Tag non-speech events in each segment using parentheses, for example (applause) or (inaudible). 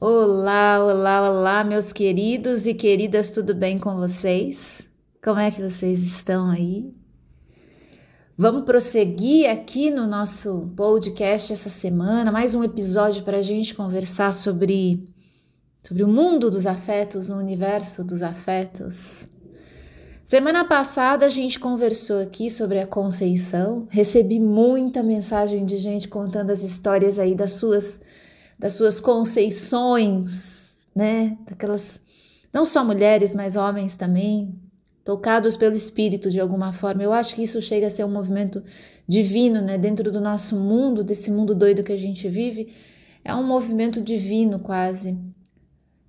Olá, olá, olá, meus queridos e queridas, tudo bem com vocês? Como é que vocês estão aí? Vamos prosseguir aqui no nosso podcast essa semana, mais um episódio para a gente conversar sobre, sobre o mundo dos afetos, o universo dos afetos. Semana passada a gente conversou aqui sobre a Conceição, recebi muita mensagem de gente contando as histórias aí das suas das suas conceições, né? Daquelas não só mulheres, mas homens também, tocados pelo espírito de alguma forma. Eu acho que isso chega a ser um movimento divino, né? Dentro do nosso mundo, desse mundo doido que a gente vive, é um movimento divino quase.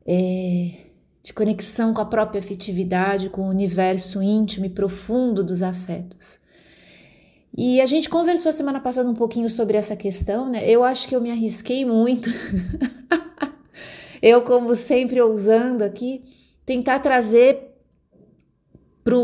É, de conexão com a própria afetividade, com o universo íntimo e profundo dos afetos. E a gente conversou semana passada um pouquinho sobre essa questão, né? Eu acho que eu me arrisquei muito. (laughs) eu, como sempre, ousando aqui, tentar trazer para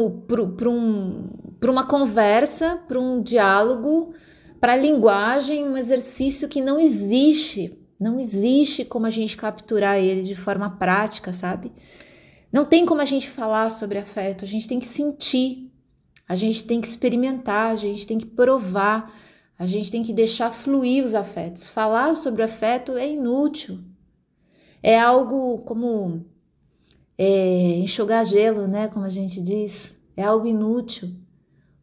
um, uma conversa, para um diálogo, para a linguagem, um exercício que não existe. Não existe como a gente capturar ele de forma prática, sabe? Não tem como a gente falar sobre afeto, a gente tem que sentir a gente tem que experimentar, a gente tem que provar, a gente tem que deixar fluir os afetos. Falar sobre afeto é inútil. É algo como é, enxugar gelo, né? Como a gente diz. É algo inútil.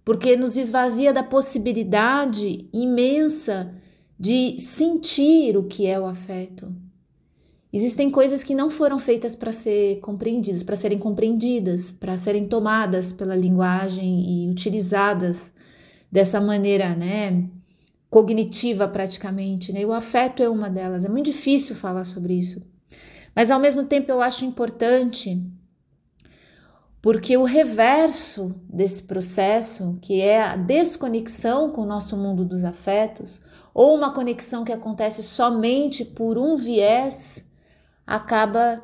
Porque nos esvazia da possibilidade imensa de sentir o que é o afeto. Existem coisas que não foram feitas para ser compreendidas, para serem compreendidas, para serem tomadas pela linguagem e utilizadas dessa maneira, né, cognitiva praticamente, né? O afeto é uma delas. É muito difícil falar sobre isso. Mas ao mesmo tempo eu acho importante porque o reverso desse processo, que é a desconexão com o nosso mundo dos afetos, ou uma conexão que acontece somente por um viés, acaba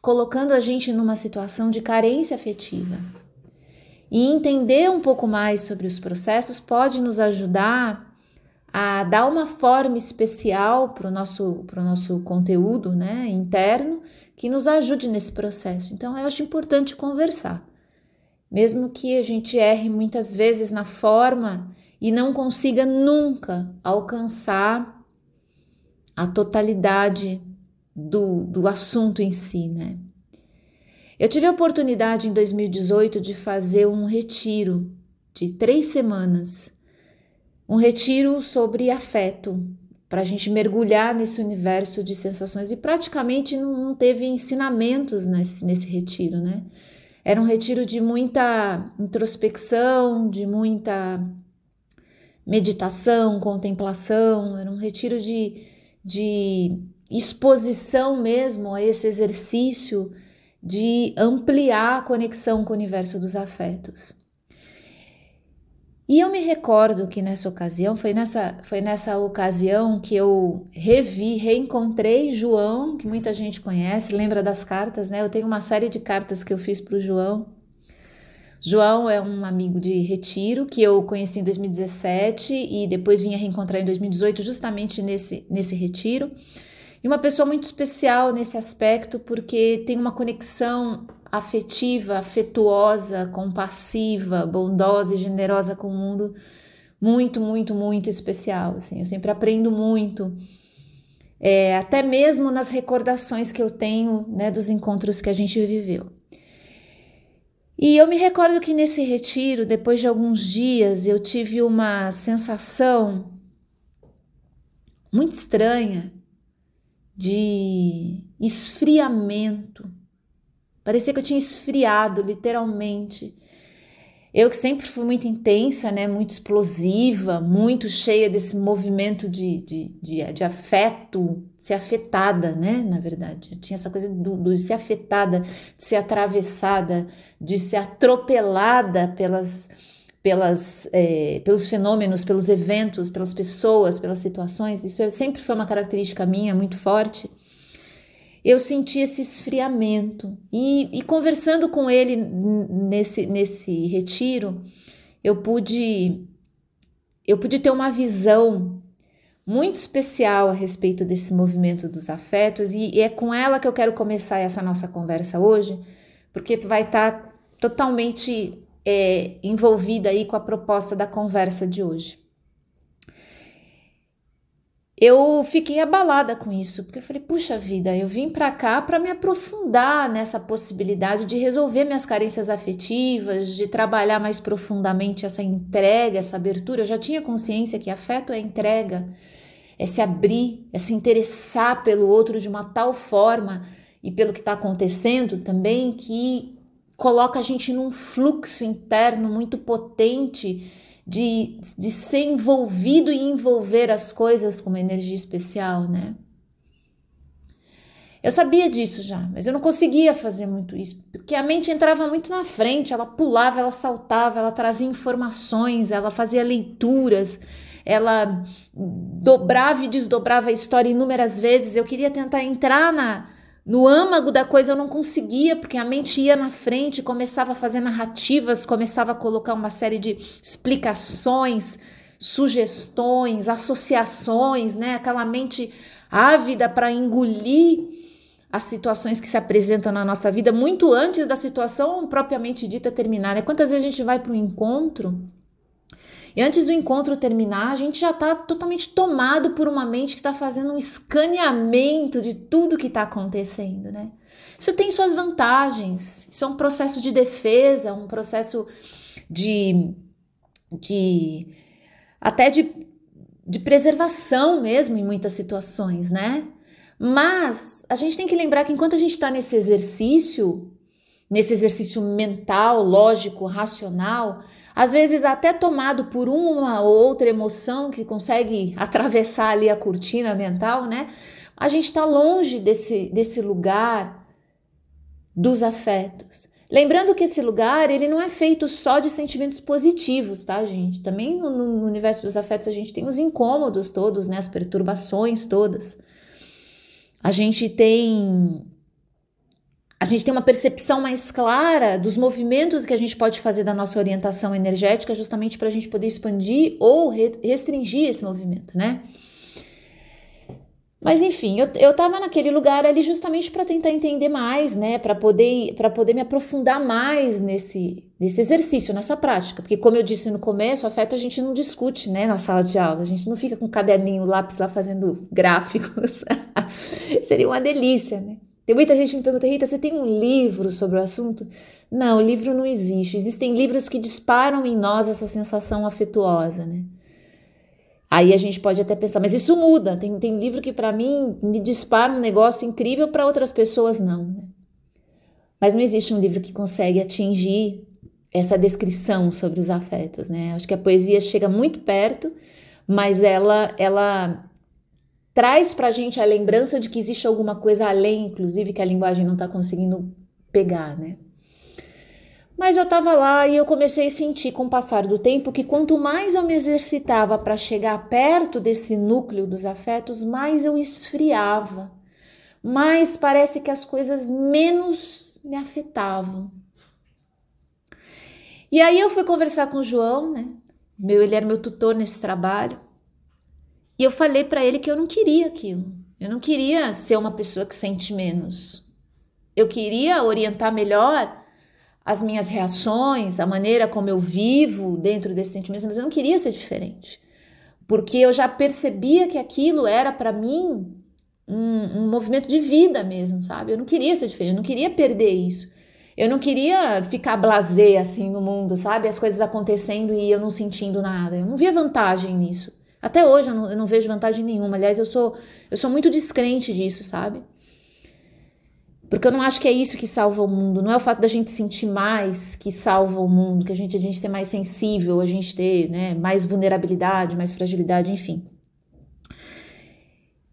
colocando a gente numa situação de carência afetiva. E entender um pouco mais sobre os processos pode nos ajudar a dar uma forma especial para o nosso, nosso conteúdo né, interno que nos ajude nesse processo. Então, eu acho importante conversar. Mesmo que a gente erre muitas vezes na forma e não consiga nunca alcançar a totalidade do, do assunto em si, né? Eu tive a oportunidade em 2018 de fazer um retiro de três semanas, um retiro sobre afeto, para a gente mergulhar nesse universo de sensações e praticamente não teve ensinamentos nesse, nesse retiro, né? Era um retiro de muita introspecção, de muita meditação, contemplação, era um retiro de, de exposição mesmo a esse exercício de ampliar a conexão com o universo dos afetos. E eu me recordo que nessa ocasião, foi nessa, foi nessa ocasião que eu revi, reencontrei João, que muita gente conhece, lembra das cartas, né? Eu tenho uma série de cartas que eu fiz para o João. João é um amigo de retiro que eu conheci em 2017 e depois vinha reencontrar em 2018, justamente nesse, nesse retiro. E uma pessoa muito especial nesse aspecto, porque tem uma conexão afetiva, afetuosa, compassiva, bondosa e generosa com o mundo muito, muito, muito especial. Assim, eu sempre aprendo muito, é, até mesmo nas recordações que eu tenho né, dos encontros que a gente viveu. E eu me recordo que nesse retiro, depois de alguns dias, eu tive uma sensação muito estranha de esfriamento. Parecia que eu tinha esfriado, literalmente. Eu que sempre fui muito intensa, né, muito explosiva, muito cheia desse movimento de, de, de, de afeto, de ser afetada, né, na verdade. Eu tinha essa coisa do, do, de ser afetada, de ser atravessada, de ser atropelada pelas, pelas, é, pelos fenômenos, pelos eventos, pelas pessoas, pelas situações, isso sempre foi uma característica minha muito forte. Eu senti esse esfriamento. E, e conversando com ele nesse, nesse retiro, eu pude eu pude ter uma visão muito especial a respeito desse movimento dos afetos. E, e é com ela que eu quero começar essa nossa conversa hoje, porque vai estar tá totalmente é, envolvida aí com a proposta da conversa de hoje. Eu fiquei abalada com isso, porque eu falei, puxa vida, eu vim para cá para me aprofundar nessa possibilidade de resolver minhas carências afetivas, de trabalhar mais profundamente essa entrega, essa abertura. Eu já tinha consciência que afeto é entrega, é se abrir, é se interessar pelo outro de uma tal forma e pelo que está acontecendo também que coloca a gente num fluxo interno muito potente de, de ser envolvido e envolver as coisas com uma energia especial, né? Eu sabia disso já, mas eu não conseguia fazer muito isso, porque a mente entrava muito na frente, ela pulava, ela saltava, ela trazia informações, ela fazia leituras, ela dobrava e desdobrava a história inúmeras vezes. Eu queria tentar entrar na, no âmago da coisa eu não conseguia, porque a mente ia na frente, começava a fazer narrativas, começava a colocar uma série de explicações, sugestões, associações, né? Aquela mente ávida para engolir as situações que se apresentam na nossa vida muito antes da situação propriamente dita terminar. Né? Quantas vezes a gente vai para um encontro e antes do encontro terminar, a gente já está totalmente tomado por uma mente que está fazendo um escaneamento de tudo que está acontecendo, né? Isso tem suas vantagens. Isso é um processo de defesa, um processo de, de até de, de preservação mesmo em muitas situações, né? Mas a gente tem que lembrar que enquanto a gente está nesse exercício, nesse exercício mental, lógico, racional, às vezes até tomado por uma ou outra emoção que consegue (laughs) atravessar ali a cortina mental, né? A gente está longe desse, desse lugar dos afetos. Lembrando que esse lugar ele não é feito só de sentimentos positivos, tá, gente? Também no, no universo dos afetos a gente tem os incômodos todos, né? As perturbações todas. A gente tem a gente tem uma percepção mais clara dos movimentos que a gente pode fazer da nossa orientação energética, justamente para a gente poder expandir ou restringir esse movimento, né? Mas enfim, eu, eu naquele lugar ali justamente para tentar entender mais, né? Para poder, poder me aprofundar mais nesse, nesse exercício, nessa prática. Porque, como eu disse no começo, afeto a gente não discute, né? Na sala de aula. A gente não fica com caderninho, lápis lá fazendo gráficos. (laughs) Seria uma delícia, né? Tem muita gente que me pergunta, Rita, você tem um livro sobre o assunto? Não, o livro não existe. Existem livros que disparam em nós essa sensação afetuosa, né? Aí a gente pode até pensar, mas isso muda. Tem, tem livro que para mim me dispara um negócio incrível, para outras pessoas não. Né? Mas não existe um livro que consegue atingir essa descrição sobre os afetos, né? Acho que a poesia chega muito perto, mas ela ela traz para a gente a lembrança de que existe alguma coisa além, inclusive, que a linguagem não está conseguindo pegar, né? Mas eu estava lá e eu comecei a sentir com o passar do tempo que quanto mais eu me exercitava para chegar perto desse núcleo dos afetos, mais eu esfriava, mais parece que as coisas menos me afetavam. E aí eu fui conversar com o João, né? Meu, ele era meu tutor nesse trabalho. E eu falei para ele que eu não queria aquilo. Eu não queria ser uma pessoa que sente menos. Eu queria orientar melhor as minhas reações, a maneira como eu vivo dentro desses sentimentos, mas eu não queria ser diferente. Porque eu já percebia que aquilo era para mim um, um, movimento de vida mesmo, sabe? Eu não queria ser diferente, eu não queria perder isso. Eu não queria ficar blasé assim no mundo, sabe? As coisas acontecendo e eu não sentindo nada. Eu não via vantagem nisso. Até hoje eu não, eu não vejo vantagem nenhuma. Aliás, eu sou, eu sou muito descrente disso, sabe? Porque eu não acho que é isso que salva o mundo. Não é o fato da gente sentir mais que salva o mundo, que a gente, a gente ter mais sensível, a gente ter né, mais vulnerabilidade, mais fragilidade, enfim.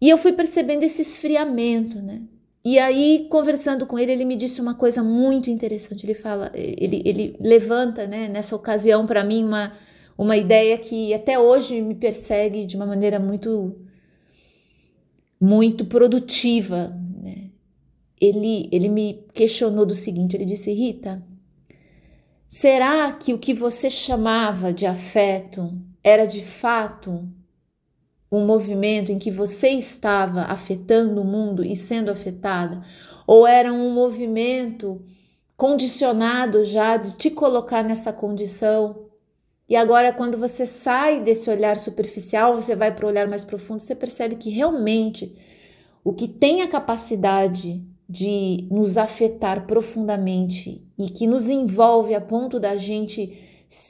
E eu fui percebendo esse esfriamento, né? E aí, conversando com ele, ele me disse uma coisa muito interessante. Ele fala, ele, ele levanta, né, nessa ocasião para mim uma uma ideia que até hoje me persegue de uma maneira muito muito produtiva. Né? Ele, ele me questionou do seguinte: ele disse, Rita, será que o que você chamava de afeto era de fato um movimento em que você estava afetando o mundo e sendo afetada? Ou era um movimento condicionado já de te colocar nessa condição? E agora, quando você sai desse olhar superficial, você vai para o olhar mais profundo, você percebe que realmente o que tem a capacidade de nos afetar profundamente e que nos envolve a ponto da gente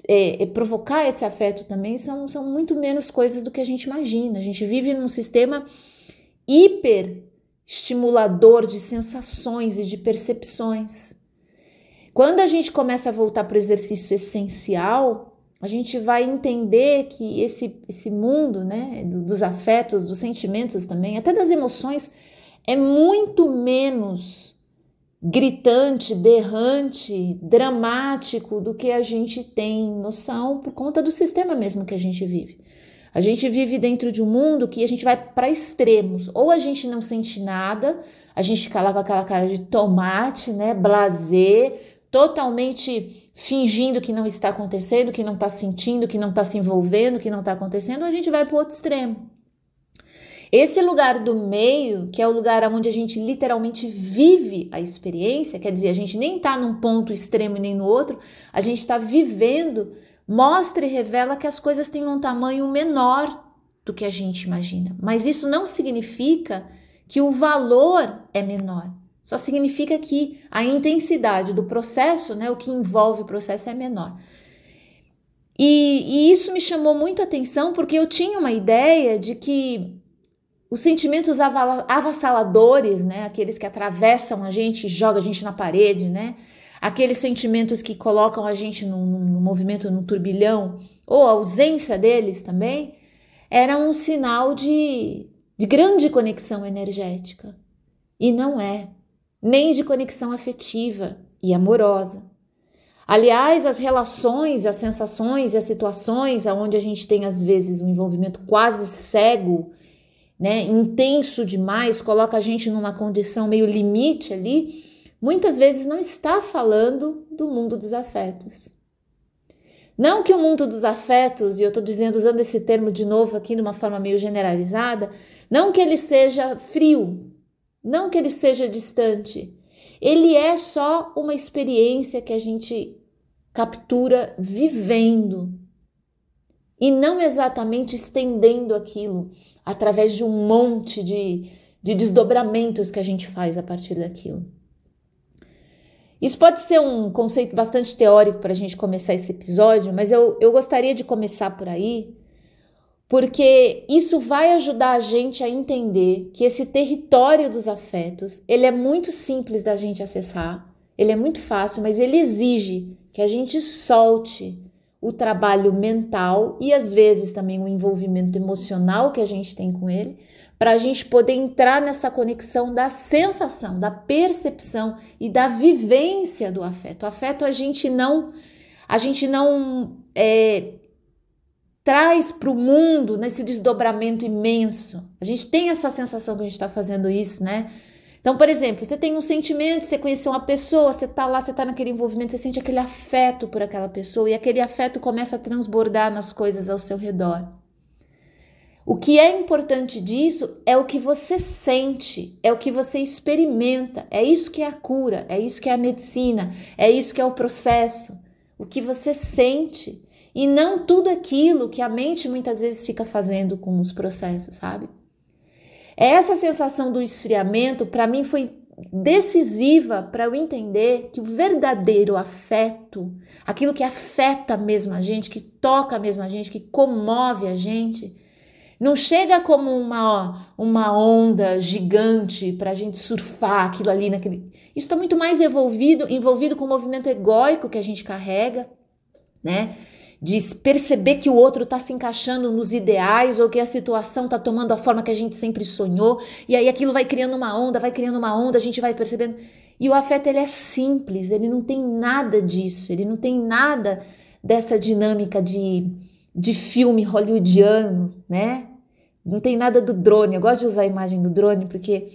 é, é, provocar esse afeto também são, são muito menos coisas do que a gente imagina. A gente vive num sistema hiper estimulador de sensações e de percepções. Quando a gente começa a voltar para o exercício essencial, a gente vai entender que esse, esse mundo né, dos afetos, dos sentimentos também, até das emoções, é muito menos gritante, berrante, dramático do que a gente tem noção por conta do sistema mesmo que a gente vive. A gente vive dentro de um mundo que a gente vai para extremos. Ou a gente não sente nada, a gente fica lá com aquela cara de tomate, né, blazer, totalmente fingindo que não está acontecendo, que não está sentindo, que não está se envolvendo, que não está acontecendo, a gente vai para o outro extremo. Esse lugar do meio, que é o lugar onde a gente literalmente vive a experiência, quer dizer, a gente nem está num ponto extremo nem no outro, a gente está vivendo, mostra e revela que as coisas têm um tamanho menor do que a gente imagina. Mas isso não significa que o valor é menor. Só significa que a intensidade do processo, né, o que envolve o processo é menor. E, e isso me chamou muito a atenção porque eu tinha uma ideia de que os sentimentos avassaladores, né? Aqueles que atravessam a gente, jogam a gente na parede, né? Aqueles sentimentos que colocam a gente no movimento, no turbilhão, ou a ausência deles também, era um sinal de, de grande conexão energética. E não é, nem de conexão afetiva e amorosa. Aliás, as relações, as sensações e as situações onde a gente tem às vezes um envolvimento quase cego né, intenso demais, coloca a gente numa condição meio limite ali, muitas vezes não está falando do mundo dos afetos. Não que o mundo dos afetos, e eu estou dizendo, usando esse termo de novo aqui de uma forma meio generalizada, não que ele seja frio, não que ele seja distante. Ele é só uma experiência que a gente captura vivendo e não exatamente estendendo aquilo através de um monte de, de desdobramentos que a gente faz a partir daquilo. Isso pode ser um conceito bastante teórico para a gente começar esse episódio, mas eu, eu gostaria de começar por aí, porque isso vai ajudar a gente a entender que esse território dos afetos, ele é muito simples da gente acessar, ele é muito fácil, mas ele exige que a gente solte o trabalho mental e às vezes também o envolvimento emocional que a gente tem com ele, para a gente poder entrar nessa conexão da sensação, da percepção e da vivência do afeto. O afeto a gente não, a gente não é, traz para o mundo nesse desdobramento imenso. A gente tem essa sensação que a gente está fazendo isso, né? Então, por exemplo, você tem um sentimento, você conheceu uma pessoa, você tá lá, você tá naquele envolvimento, você sente aquele afeto por aquela pessoa e aquele afeto começa a transbordar nas coisas ao seu redor. O que é importante disso é o que você sente, é o que você experimenta, é isso que é a cura, é isso que é a medicina, é isso que é o processo. O que você sente e não tudo aquilo que a mente muitas vezes fica fazendo com os processos, sabe? Essa sensação do esfriamento, para mim, foi decisiva para eu entender que o verdadeiro afeto, aquilo que afeta mesmo a gente, que toca mesmo a gente, que comove a gente, não chega como uma, uma onda gigante para a gente surfar aquilo ali naquele. Isso está muito mais envolvido, envolvido com o movimento egóico que a gente carrega, né? De perceber que o outro está se encaixando nos ideais ou que a situação está tomando a forma que a gente sempre sonhou, e aí aquilo vai criando uma onda, vai criando uma onda, a gente vai percebendo. E o afeto ele é simples, ele não tem nada disso, ele não tem nada dessa dinâmica de, de filme hollywoodiano, né? Não tem nada do drone. Eu gosto de usar a imagem do drone porque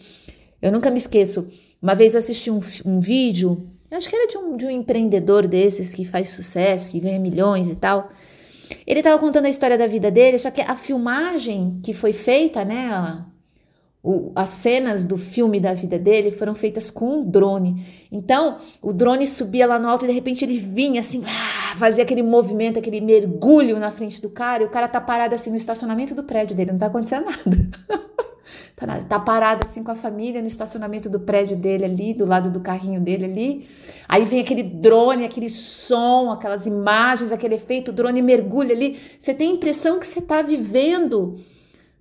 eu nunca me esqueço. Uma vez eu assisti um, um vídeo eu acho que era de um, de um empreendedor desses que faz sucesso, que ganha milhões e tal. Ele estava contando a história da vida dele, só que a filmagem que foi feita, né, a, o, as cenas do filme da vida dele foram feitas com um drone. Então, o drone subia lá no alto e de repente ele vinha assim, ah, fazia aquele movimento, aquele mergulho na frente do cara, e o cara tá parado assim no estacionamento do prédio dele, não tá acontecendo nada. (laughs) tá, tá parado assim com a família no estacionamento do prédio dele ali, do lado do carrinho dele ali. Aí vem aquele drone, aquele som, aquelas imagens, aquele efeito, o drone mergulha ali. Você tem a impressão que você tá vivendo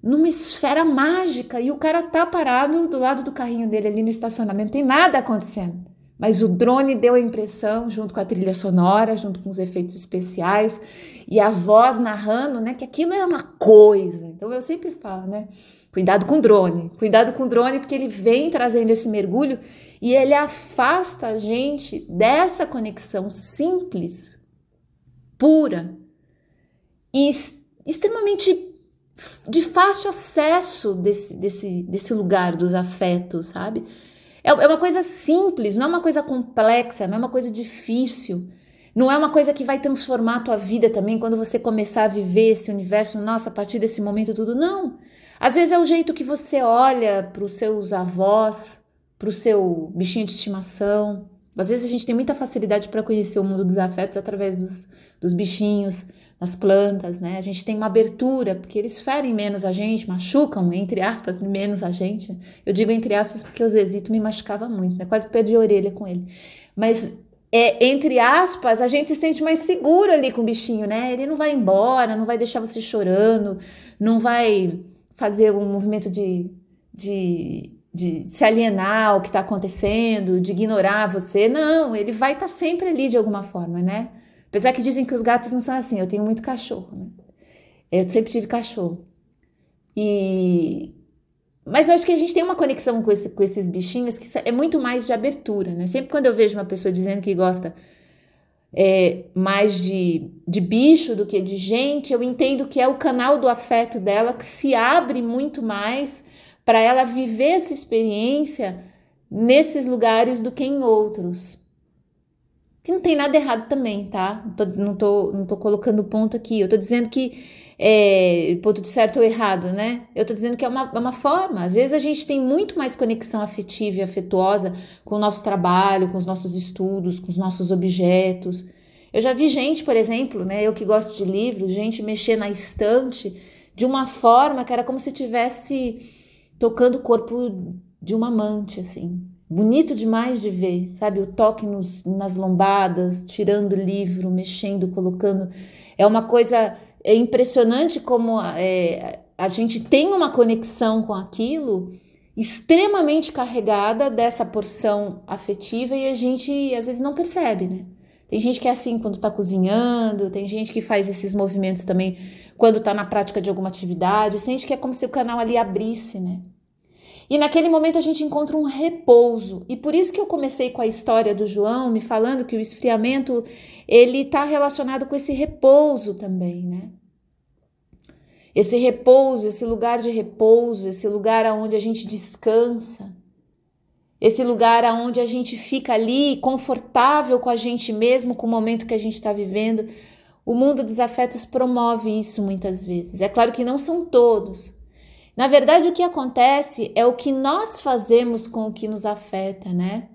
numa esfera mágica e o cara tá parado do lado do carrinho dele ali no estacionamento, tem nada acontecendo. Mas o drone deu a impressão, junto com a trilha sonora, junto com os efeitos especiais e a voz narrando, né, que aquilo é uma coisa. Então eu sempre falo, né, cuidado com o drone, cuidado com o drone porque ele vem trazendo esse mergulho e ele afasta a gente dessa conexão simples, pura e extremamente de fácil acesso desse, desse, desse lugar dos afetos, sabe? É, é uma coisa simples, não é uma coisa complexa, não é uma coisa difícil. Não é uma coisa que vai transformar a tua vida também quando você começar a viver esse universo, nossa, a partir desse momento tudo. Não. Às vezes é o jeito que você olha para os seus avós, para o seu bichinho de estimação. Às vezes a gente tem muita facilidade para conhecer o mundo dos afetos através dos, dos bichinhos nas plantas, né? A gente tem uma abertura, porque eles ferem menos a gente, machucam, entre aspas, menos a gente. Eu digo entre aspas porque o Zezito me machucava muito, né? Quase perdi a orelha com ele. Mas, é, entre aspas, a gente se sente mais seguro ali com o bichinho, né? Ele não vai embora, não vai deixar você chorando, não vai fazer um movimento de, de, de se alienar ao que está acontecendo, de ignorar você. Não, ele vai estar tá sempre ali de alguma forma, né? Apesar que dizem que os gatos não são assim, eu tenho muito cachorro, né? Eu sempre tive cachorro. E mas eu acho que a gente tem uma conexão com, esse, com esses bichinhos que é muito mais de abertura, né? Sempre quando eu vejo uma pessoa dizendo que gosta é, mais de, de bicho do que de gente, eu entendo que é o canal do afeto dela que se abre muito mais para ela viver essa experiência nesses lugares do que em outros. Que não tem nada errado também, tá? Não tô, não tô, não tô colocando ponto aqui. Eu tô dizendo que é ponto de certo ou errado, né? Eu tô dizendo que é uma, é uma forma. Às vezes a gente tem muito mais conexão afetiva e afetuosa com o nosso trabalho, com os nossos estudos, com os nossos objetos. Eu já vi gente, por exemplo, né? Eu que gosto de livros, gente mexer na estante de uma forma que era como se estivesse tocando o corpo de uma amante, assim bonito demais de ver, sabe? O toque nos, nas lombadas, tirando o livro, mexendo, colocando. É uma coisa é impressionante como é, a gente tem uma conexão com aquilo extremamente carregada dessa porção afetiva e a gente às vezes não percebe, né? Tem gente que é assim quando tá cozinhando, tem gente que faz esses movimentos também quando tá na prática de alguma atividade, sente que é como se o canal ali abrisse, né? E naquele momento a gente encontra um repouso. E por isso que eu comecei com a história do João, me falando que o esfriamento ele está relacionado com esse repouso também, né? Esse repouso, esse lugar de repouso, esse lugar aonde a gente descansa, esse lugar aonde a gente fica ali confortável com a gente mesmo, com o momento que a gente está vivendo. O mundo dos afetos promove isso muitas vezes. É claro que não são todos, na verdade, o que acontece é o que nós fazemos com o que nos afeta, né?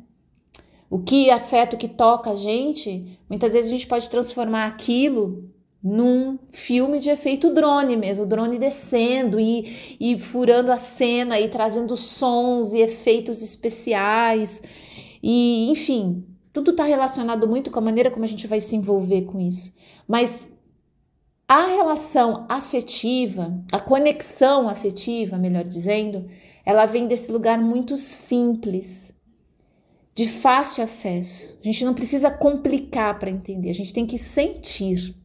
O que afeta, o que toca a gente, muitas vezes a gente pode transformar aquilo num filme de efeito drone mesmo, o drone descendo e, e furando a cena e trazendo sons e efeitos especiais. E, enfim, tudo está relacionado muito com a maneira como a gente vai se envolver com isso. Mas a relação afetiva, a conexão afetiva, melhor dizendo, ela vem desse lugar muito simples, de fácil acesso. A gente não precisa complicar para entender, a gente tem que sentir.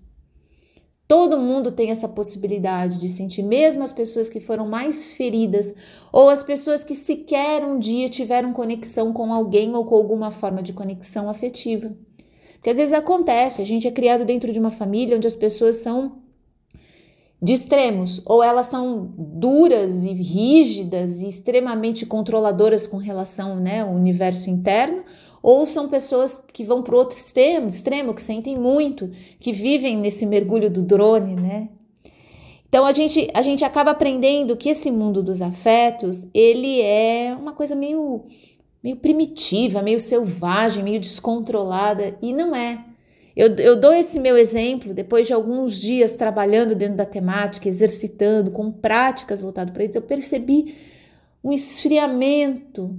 Todo mundo tem essa possibilidade de sentir, mesmo as pessoas que foram mais feridas ou as pessoas que sequer um dia tiveram conexão com alguém ou com alguma forma de conexão afetiva. Porque às vezes acontece, a gente é criado dentro de uma família onde as pessoas são de extremos, ou elas são duras e rígidas e extremamente controladoras com relação né, ao universo interno, ou são pessoas que vão para outro extremo, extremo, que sentem muito, que vivem nesse mergulho do drone, né? Então a gente, a gente acaba aprendendo que esse mundo dos afetos, ele é uma coisa meio meio primitiva, meio selvagem, meio descontrolada, e não é. Eu, eu dou esse meu exemplo depois de alguns dias trabalhando dentro da temática, exercitando, com práticas voltadas para isso, eu percebi um esfriamento,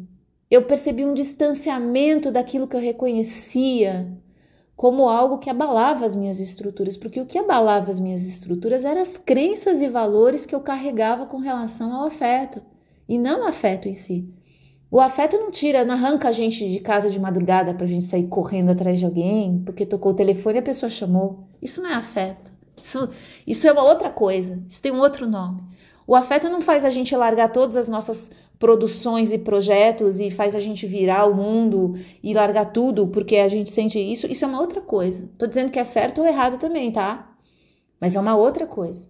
eu percebi um distanciamento daquilo que eu reconhecia como algo que abalava as minhas estruturas, porque o que abalava as minhas estruturas eram as crenças e valores que eu carregava com relação ao afeto, e não o afeto em si. O afeto não tira, não arranca a gente de casa de madrugada para a gente sair correndo atrás de alguém, porque tocou o telefone e a pessoa chamou. Isso não é afeto. Isso, isso é uma outra coisa. Isso tem um outro nome. O afeto não faz a gente largar todas as nossas produções e projetos e faz a gente virar o mundo e largar tudo porque a gente sente isso. Isso é uma outra coisa. Tô dizendo que é certo ou errado também, tá? Mas é uma outra coisa.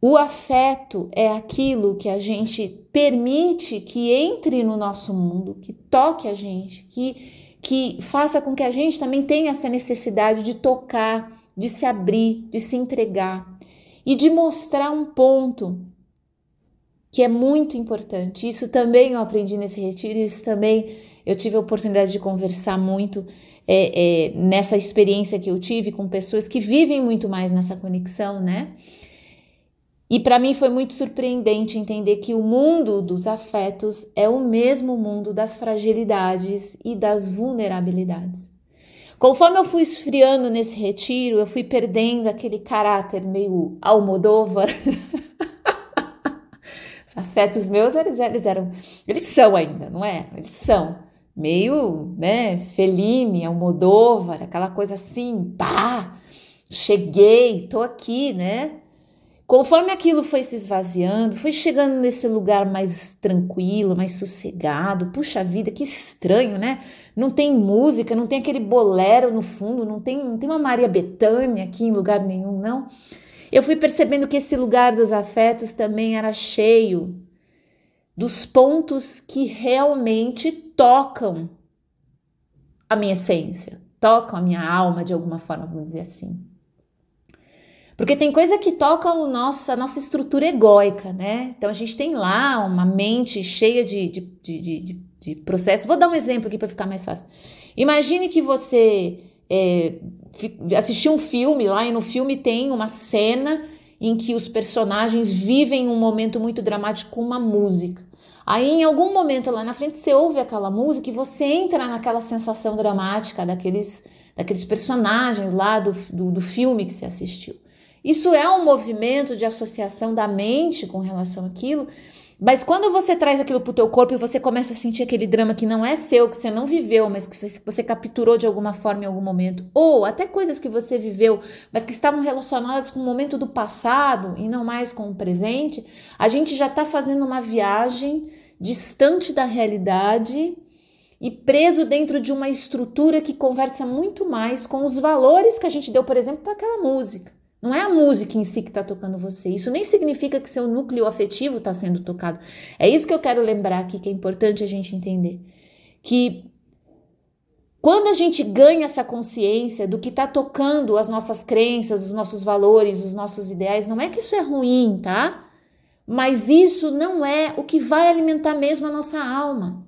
O afeto é aquilo que a gente permite que entre no nosso mundo, que toque a gente, que, que faça com que a gente também tenha essa necessidade de tocar, de se abrir, de se entregar e de mostrar um ponto que é muito importante. Isso também eu aprendi nesse retiro, isso também eu tive a oportunidade de conversar muito é, é, nessa experiência que eu tive com pessoas que vivem muito mais nessa conexão, né? E para mim foi muito surpreendente entender que o mundo dos afetos é o mesmo mundo das fragilidades e das vulnerabilidades. Conforme eu fui esfriando nesse retiro, eu fui perdendo aquele caráter meio almodóvar. (laughs) Os afetos meus, eles, eles eram, eles são ainda, não é? Eles são meio, né, Feline, Almodóvar, aquela coisa assim, pá, cheguei, tô aqui, né? Conforme aquilo foi se esvaziando, foi chegando nesse lugar mais tranquilo, mais sossegado. Puxa vida, que estranho, né? Não tem música, não tem aquele bolero no fundo, não tem, não tem uma Maria Bethânia aqui em lugar nenhum, não. Eu fui percebendo que esse lugar dos afetos também era cheio dos pontos que realmente tocam a minha essência, tocam a minha alma de alguma forma, vamos dizer assim. Porque tem coisa que toca o nosso, a nossa estrutura egóica, né? Então a gente tem lá uma mente cheia de, de, de, de, de processo. Vou dar um exemplo aqui para ficar mais fácil. Imagine que você é, assistiu um filme lá e no filme tem uma cena em que os personagens vivem um momento muito dramático com uma música. Aí, em algum momento lá na frente, você ouve aquela música e você entra naquela sensação dramática daqueles, daqueles personagens lá do, do, do filme que você assistiu. Isso é um movimento de associação da mente com relação àquilo. Mas quando você traz aquilo para o teu corpo e você começa a sentir aquele drama que não é seu, que você não viveu, mas que você, você capturou de alguma forma em algum momento, ou até coisas que você viveu, mas que estavam relacionadas com o momento do passado e não mais com o presente, a gente já está fazendo uma viagem distante da realidade e preso dentro de uma estrutura que conversa muito mais com os valores que a gente deu, por exemplo, para aquela música. Não é a música em si que está tocando você. Isso nem significa que seu núcleo afetivo está sendo tocado. É isso que eu quero lembrar aqui, que é importante a gente entender. Que quando a gente ganha essa consciência do que está tocando as nossas crenças, os nossos valores, os nossos ideais, não é que isso é ruim, tá? Mas isso não é o que vai alimentar mesmo a nossa alma.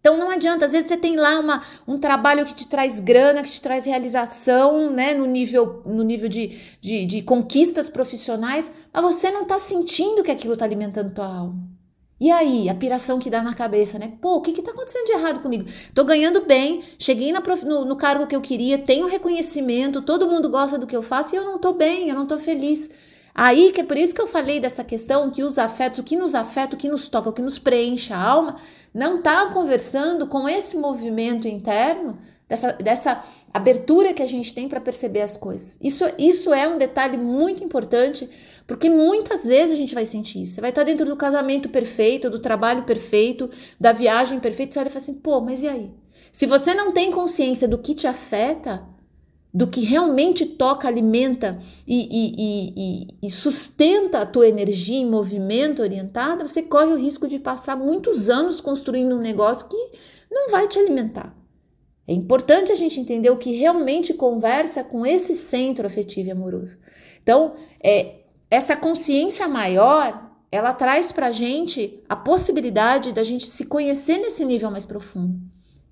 Então não adianta, às vezes você tem lá uma, um trabalho que te traz grana, que te traz realização, né, no nível, no nível de, de, de conquistas profissionais, mas você não tá sentindo que aquilo tá alimentando tua alma. E aí, a piração que dá na cabeça, né? Pô, o que que tá acontecendo de errado comigo? Tô ganhando bem, cheguei prof... no, no cargo que eu queria, tenho reconhecimento, todo mundo gosta do que eu faço e eu não tô bem, eu não tô feliz. Aí que é por isso que eu falei dessa questão que os afetos, o que nos afeta, o que nos toca, o que nos preenche a alma, não está conversando com esse movimento interno, dessa, dessa abertura que a gente tem para perceber as coisas. Isso, isso é um detalhe muito importante, porque muitas vezes a gente vai sentir isso. Você vai estar dentro do casamento perfeito, do trabalho perfeito, da viagem perfeita, você olha e fala assim, pô, mas e aí? Se você não tem consciência do que te afeta, do que realmente toca, alimenta e, e, e, e, sustenta a tua energia em movimento orientado, você corre o risco de passar muitos anos construindo um negócio que não vai te alimentar. É importante a gente entender o que realmente conversa com esse centro afetivo e amoroso. Então, é, essa consciência maior, ela traz para a gente a possibilidade da gente se conhecer nesse nível mais profundo.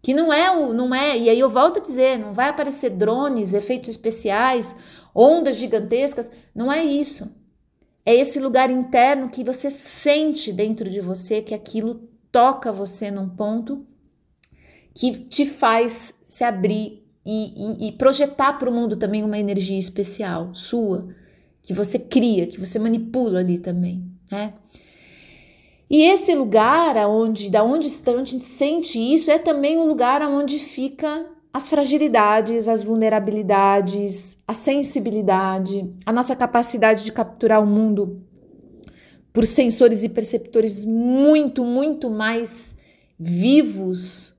Que não é o, não é, e aí eu volto a dizer, não vai aparecer drones, efeitos especiais, ondas gigantescas, não é isso. É esse lugar interno que você sente dentro de você que aquilo toca você num ponto que te faz se abrir e, e, e projetar para o mundo também uma energia especial sua, que você cria, que você manipula ali também, né? E esse lugar aonde, da onde onde a gente sente isso, é também o lugar aonde fica as fragilidades, as vulnerabilidades, a sensibilidade, a nossa capacidade de capturar o mundo por sensores e perceptores muito, muito mais vivos,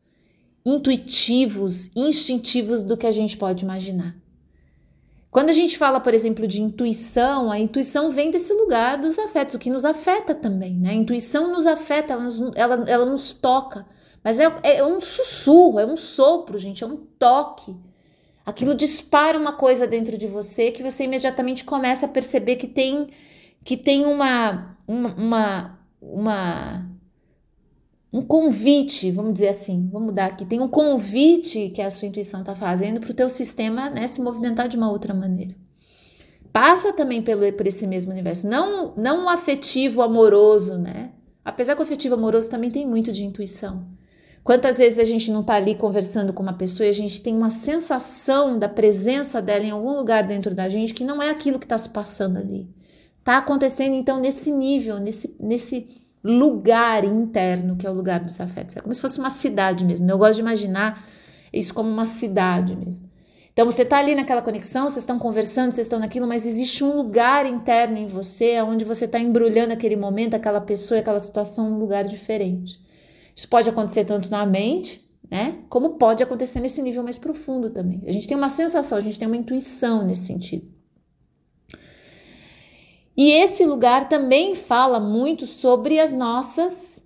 intuitivos, instintivos do que a gente pode imaginar. Quando a gente fala, por exemplo, de intuição, a intuição vem desse lugar dos afetos, o que nos afeta também, né? A intuição nos afeta, ela, ela, ela nos toca, mas é, é um sussurro, é um sopro, gente, é um toque. Aquilo dispara uma coisa dentro de você que você imediatamente começa a perceber que tem que tem uma uma, uma, uma um convite, vamos dizer assim, vamos mudar aqui, tem um convite que a sua intuição está fazendo para o teu sistema né, se movimentar de uma outra maneira. Passa também pelo, por esse mesmo universo, não, não um afetivo amoroso, né? Apesar que o afetivo amoroso também tem muito de intuição. Quantas vezes a gente não está ali conversando com uma pessoa e a gente tem uma sensação da presença dela em algum lugar dentro da gente que não é aquilo que está se passando ali. Está acontecendo então nesse nível, nesse, nesse lugar interno, que é o lugar dos afetos. É como se fosse uma cidade mesmo. Eu gosto de imaginar isso como uma cidade mesmo. Então você está ali naquela conexão, vocês estão conversando, vocês estão naquilo, mas existe um lugar interno em você onde você está embrulhando aquele momento, aquela pessoa, aquela situação num lugar diferente. Isso pode acontecer tanto na mente, né? Como pode acontecer nesse nível mais profundo também. A gente tem uma sensação, a gente tem uma intuição nesse sentido. E esse lugar também fala muito sobre as nossas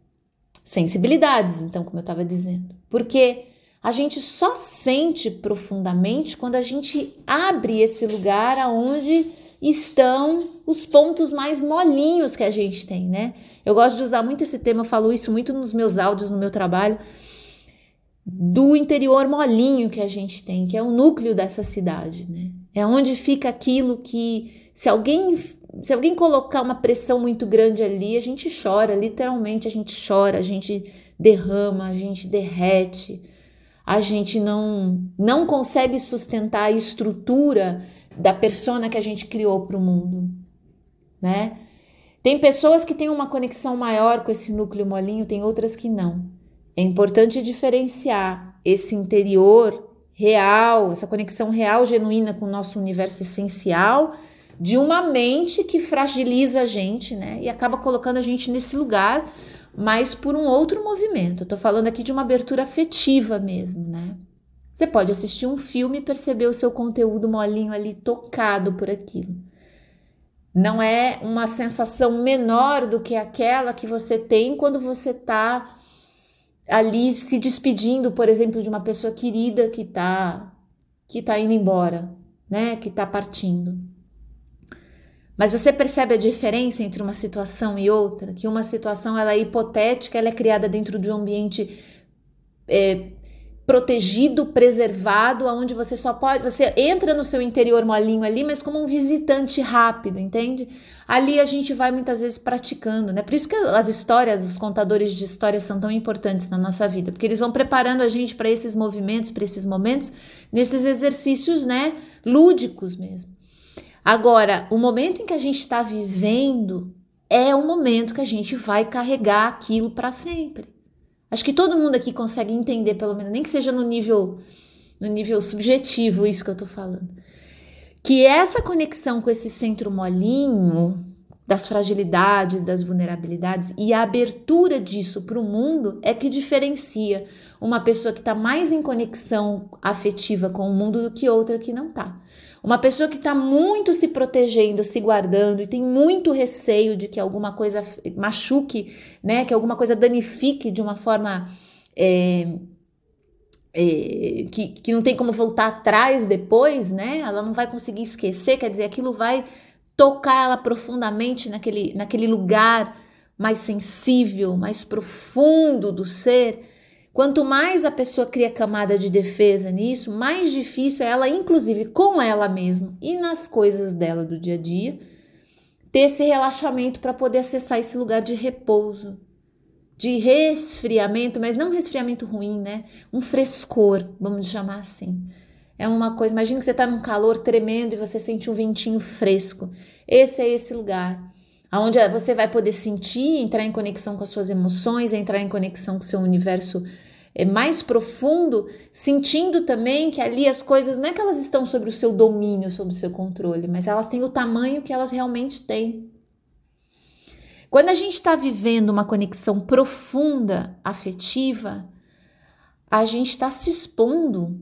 sensibilidades, então, como eu estava dizendo. Porque a gente só sente profundamente quando a gente abre esse lugar aonde estão os pontos mais molinhos que a gente tem, né? Eu gosto de usar muito esse tema, eu falo isso muito nos meus áudios, no meu trabalho, do interior molinho que a gente tem, que é o núcleo dessa cidade, né? É onde fica aquilo que, se alguém se alguém colocar uma pressão muito grande ali, a gente chora, literalmente a gente chora, a gente derrama, a gente derrete, a gente não não consegue sustentar a estrutura da persona que a gente criou para o mundo, né? Tem pessoas que têm uma conexão maior com esse núcleo molinho, tem outras que não. É importante diferenciar esse interior real, essa conexão real, genuína com o nosso universo essencial de uma mente que fragiliza a gente, né? E acaba colocando a gente nesse lugar, mas por um outro movimento. Eu tô falando aqui de uma abertura afetiva mesmo, né? Você pode assistir um filme e perceber o seu conteúdo molinho ali tocado por aquilo. Não é uma sensação menor do que aquela que você tem quando você tá ali se despedindo, por exemplo, de uma pessoa querida que tá que tá indo embora, né? Que tá partindo. Mas você percebe a diferença entre uma situação e outra? Que uma situação ela é hipotética, ela é criada dentro de um ambiente é, protegido, preservado, onde você só pode, você entra no seu interior molinho ali, mas como um visitante rápido, entende? Ali a gente vai muitas vezes praticando, né? Por isso que as histórias, os contadores de histórias são tão importantes na nossa vida, porque eles vão preparando a gente para esses movimentos, para esses momentos, nesses exercícios, né, lúdicos mesmo. Agora, o momento em que a gente está vivendo é o momento que a gente vai carregar aquilo para sempre. Acho que todo mundo aqui consegue entender, pelo menos, nem que seja no nível, no nível subjetivo, isso que eu estou falando. Que essa conexão com esse centro molinho, das fragilidades, das vulnerabilidades e a abertura disso para o mundo é que diferencia uma pessoa que está mais em conexão afetiva com o mundo do que outra que não está. Uma pessoa que está muito se protegendo, se guardando e tem muito receio de que alguma coisa machuque, né, que alguma coisa danifique de uma forma é, é, que, que não tem como voltar atrás depois, né? Ela não vai conseguir esquecer, quer dizer, aquilo vai tocar ela profundamente naquele, naquele lugar mais sensível, mais profundo do ser. Quanto mais a pessoa cria camada de defesa nisso, mais difícil é ela, inclusive com ela mesma e nas coisas dela do dia a dia, ter esse relaxamento para poder acessar esse lugar de repouso, de resfriamento, mas não um resfriamento ruim, né? Um frescor, vamos chamar assim. É uma coisa, imagina que você está num calor tremendo e você sente um ventinho fresco. Esse é esse lugar. Onde você vai poder sentir, entrar em conexão com as suas emoções, entrar em conexão com o seu universo é, mais profundo, sentindo também que ali as coisas não é que elas estão sobre o seu domínio, sobre o seu controle, mas elas têm o tamanho que elas realmente têm. Quando a gente está vivendo uma conexão profunda, afetiva, a gente está se expondo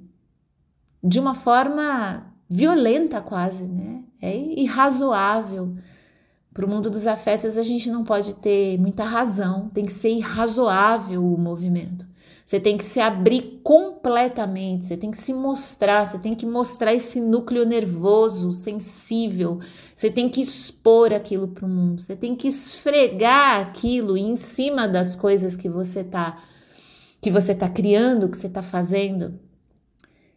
de uma forma violenta quase, né? É irrazoável. Para o mundo dos afetos, a gente não pode ter muita razão, tem que ser irrazoável o movimento. Você tem que se abrir completamente, você tem que se mostrar, você tem que mostrar esse núcleo nervoso, sensível, você tem que expor aquilo para o mundo, você tem que esfregar aquilo em cima das coisas que você está que você tá criando, que você está fazendo.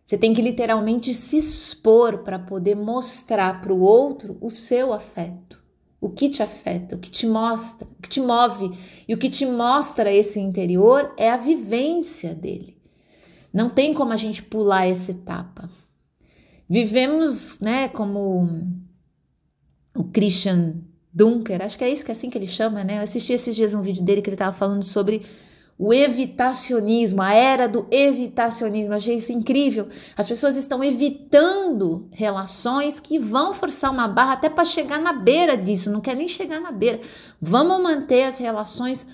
Você tem que literalmente se expor para poder mostrar para o outro o seu afeto, o que te afeta, o que te mostra, o que te move. E o que te mostra esse interior é a vivência dele. Não tem como a gente pular essa etapa. Vivemos, né, como o Christian Dunker, acho que é isso que é assim que ele chama, né? Eu assisti esses dias um vídeo dele que ele estava falando sobre o evitacionismo, a era do evitacionismo. Achei isso incrível. As pessoas estão evitando relações que vão forçar uma barra até para chegar na beira disso, não quer nem chegar na beira. Vamos manter as relações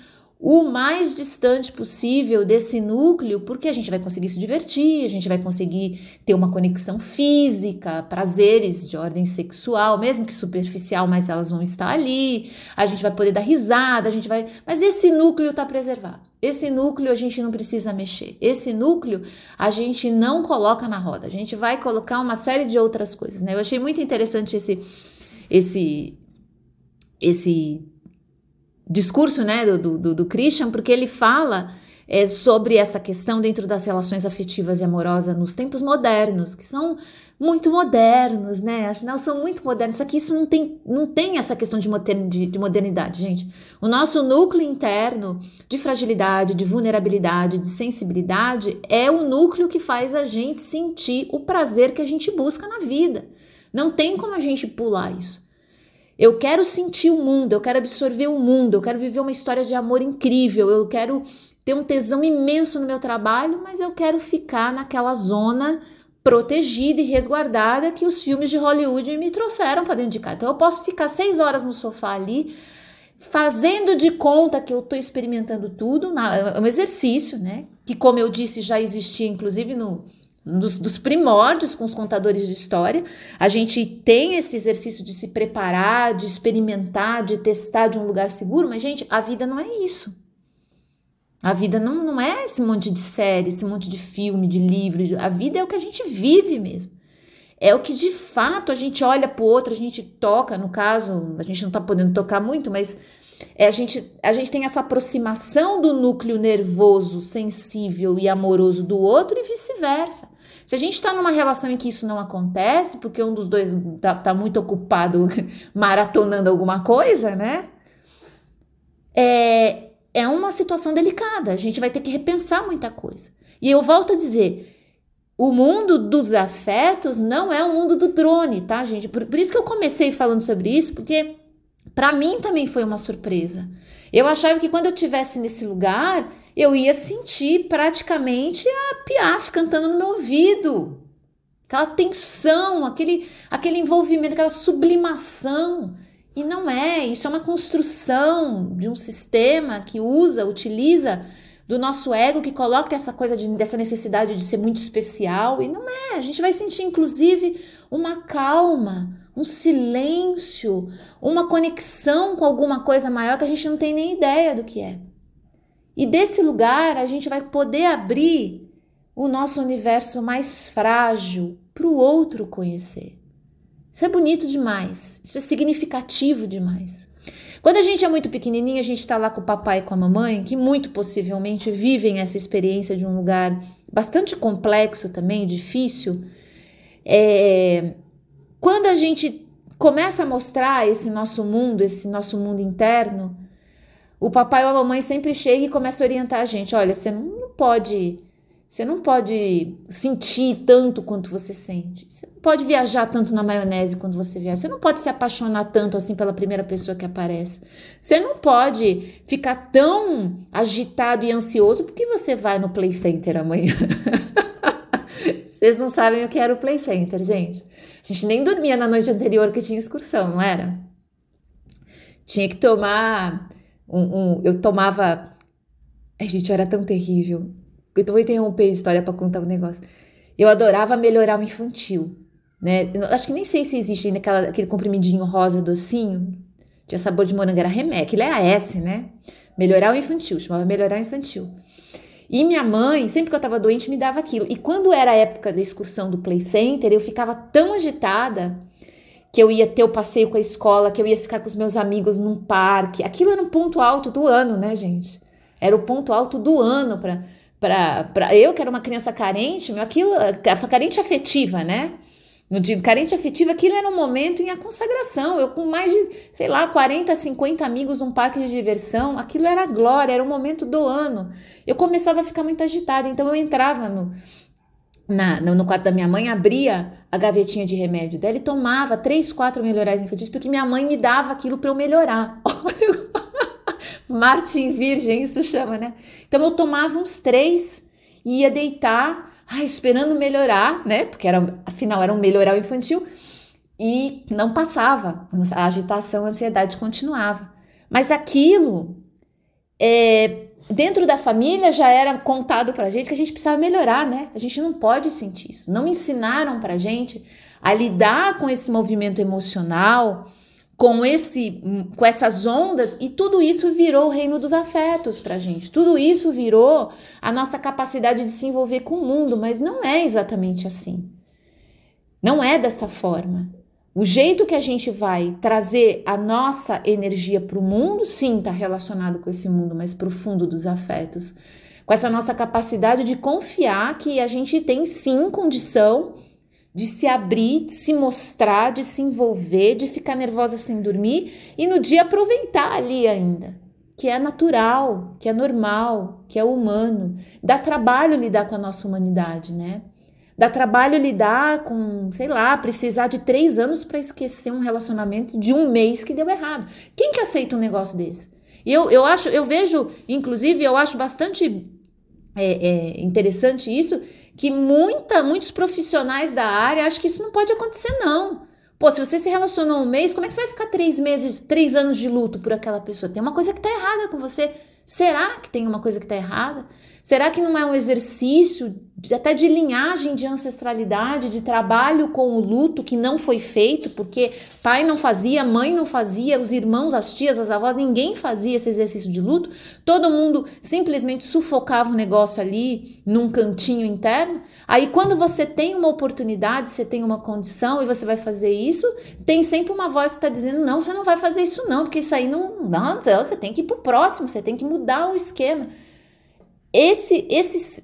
o mais distante possível desse núcleo, porque a gente vai conseguir se divertir, a gente vai conseguir ter uma conexão física, prazeres de ordem sexual, mesmo que superficial, mas elas vão estar ali, a gente vai poder dar risada, a gente vai. Mas esse núcleo está preservado. Esse núcleo a gente não precisa mexer. Esse núcleo a gente não coloca na roda. A gente vai colocar uma série de outras coisas, né? Eu achei muito interessante esse esse esse discurso né, do, do, do Christian, porque ele fala é, sobre essa questão dentro das relações afetivas e amorosas nos tempos modernos, que são muito modernos, né? Afinal, são muito modernos. Só que isso não tem, não tem essa questão de, de, de modernidade, gente. O nosso núcleo interno de fragilidade, de vulnerabilidade, de sensibilidade é o núcleo que faz a gente sentir o prazer que a gente busca na vida. Não tem como a gente pular isso. Eu quero sentir o mundo, eu quero absorver o mundo, eu quero viver uma história de amor incrível, eu quero ter um tesão imenso no meu trabalho, mas eu quero ficar naquela zona protegida e resguardada que os filmes de Hollywood me trouxeram para dentro de casa. Então eu posso ficar seis horas no sofá ali, fazendo de conta que eu estou experimentando tudo, é um exercício, né? Que, como eu disse, já existia inclusive no dos, dos, primórdios com os contadores de história. A gente tem esse exercício de se preparar, de experimentar, de testar de um lugar seguro, mas, gente, a vida não é isso. A vida não, não é esse monte de série, esse monte de filme, de livro. A vida é o que a gente vive mesmo. É o que de fato a gente olha para o outro, a gente toca. No caso, a gente não está podendo tocar muito, mas é, a, gente, a gente tem essa aproximação do núcleo nervoso, sensível e amoroso do outro e vice-versa. Se a gente está numa relação em que isso não acontece, porque um dos dois está tá muito ocupado (laughs) maratonando alguma coisa, né? É, é uma situação delicada. A gente vai ter que repensar muita coisa. E eu volto a dizer. O mundo dos afetos não é o mundo do drone, tá, gente? Por, por isso que eu comecei falando sobre isso, porque para mim também foi uma surpresa. Eu achava que quando eu estivesse nesse lugar, eu ia sentir praticamente a Piaf cantando no meu ouvido. Aquela tensão, aquele, aquele envolvimento, aquela sublimação. E não é, isso é uma construção de um sistema que usa, utiliza do nosso ego que coloca essa coisa de, dessa necessidade de ser muito especial e não é. A gente vai sentir inclusive uma calma, um silêncio, uma conexão com alguma coisa maior que a gente não tem nem ideia do que é. E desse lugar a gente vai poder abrir o nosso universo mais frágil para o outro conhecer. Isso é bonito demais, isso é significativo demais. Quando a gente é muito pequenininho, a gente está lá com o papai e com a mamãe, que muito possivelmente vivem essa experiência de um lugar bastante complexo também, difícil. É, quando a gente começa a mostrar esse nosso mundo, esse nosso mundo interno, o papai ou a mamãe sempre chega e começa a orientar a gente: olha, você não pode você não pode sentir tanto quanto você sente. Você não pode viajar tanto na maionese quando você viaja. Você não pode se apaixonar tanto assim pela primeira pessoa que aparece. Você não pode ficar tão agitado e ansioso porque você vai no Play Center amanhã. (laughs) Vocês não sabem o que era o Play Center, gente. A gente nem dormia na noite anterior que tinha excursão, não era? Tinha que tomar um, um eu tomava. Ai, gente, eu era tão terrível eu vou interromper a história para contar um negócio. Eu adorava melhorar o infantil, né? Acho que nem sei se existe ainda aquela, aquele comprimidinho rosa docinho. Tinha sabor de morango, era remédio. Aquilo é a S, né? Melhorar o infantil, chamava melhorar o infantil. E minha mãe, sempre que eu tava doente, me dava aquilo. E quando era a época da excursão do Play Center, eu ficava tão agitada que eu ia ter o passeio com a escola, que eu ia ficar com os meus amigos num parque. Aquilo era um ponto alto do ano, né, gente? Era o ponto alto do ano para para eu que era uma criança carente, meu, aquilo, carente afetiva, né? No digo carente afetiva, aquilo era um momento em a consagração. Eu com mais de, sei lá, 40, 50 amigos num parque de diversão, aquilo era glória, era o momento do ano. Eu começava a ficar muito agitada, então eu entrava no, na, no, quarto da minha mãe, abria a gavetinha de remédio dela e tomava três, quatro melhorais infantis, porque minha mãe me dava aquilo para eu melhorar. (laughs) Martin Virgem, isso chama, né? Então eu tomava uns três e ia deitar, ai, esperando melhorar, né? Porque era, afinal era um melhoral infantil e não passava. A agitação, a ansiedade continuava. Mas aquilo, é, dentro da família já era contado pra gente que a gente precisava melhorar, né? A gente não pode sentir isso. Não ensinaram pra gente a lidar com esse movimento emocional com esse com essas ondas e tudo isso virou o reino dos afetos para gente. Tudo isso virou a nossa capacidade de se envolver com o mundo, mas não é exatamente assim. Não é dessa forma. O jeito que a gente vai trazer a nossa energia para o mundo, sim, está relacionado com esse mundo mais profundo dos afetos, com essa nossa capacidade de confiar que a gente tem sim condição de se abrir, de se mostrar, de se envolver, de ficar nervosa sem dormir e no dia aproveitar ali ainda, que é natural, que é normal, que é humano. Dá trabalho lidar com a nossa humanidade, né? Dá trabalho lidar com, sei lá, precisar de três anos para esquecer um relacionamento de um mês que deu errado. Quem que aceita um negócio desse? Eu, eu acho, eu vejo, inclusive, eu acho bastante é, é, interessante isso que muita, muitos profissionais da área acham que isso não pode acontecer, não. Pô, se você se relacionou um mês, como é que você vai ficar três meses, três anos de luto por aquela pessoa? Tem uma coisa que tá errada com você. Será que tem uma coisa que tá errada? Será que não é um exercício até de linhagem de ancestralidade, de trabalho com o luto que não foi feito, porque pai não fazia, mãe não fazia, os irmãos, as tias, as avós, ninguém fazia esse exercício de luto, todo mundo simplesmente sufocava o negócio ali num cantinho interno. Aí quando você tem uma oportunidade, você tem uma condição e você vai fazer isso, tem sempre uma voz que está dizendo: não, você não vai fazer isso, não, porque isso aí não, não, não, você tem que ir pro próximo, você tem que mudar o esquema. Esse, esse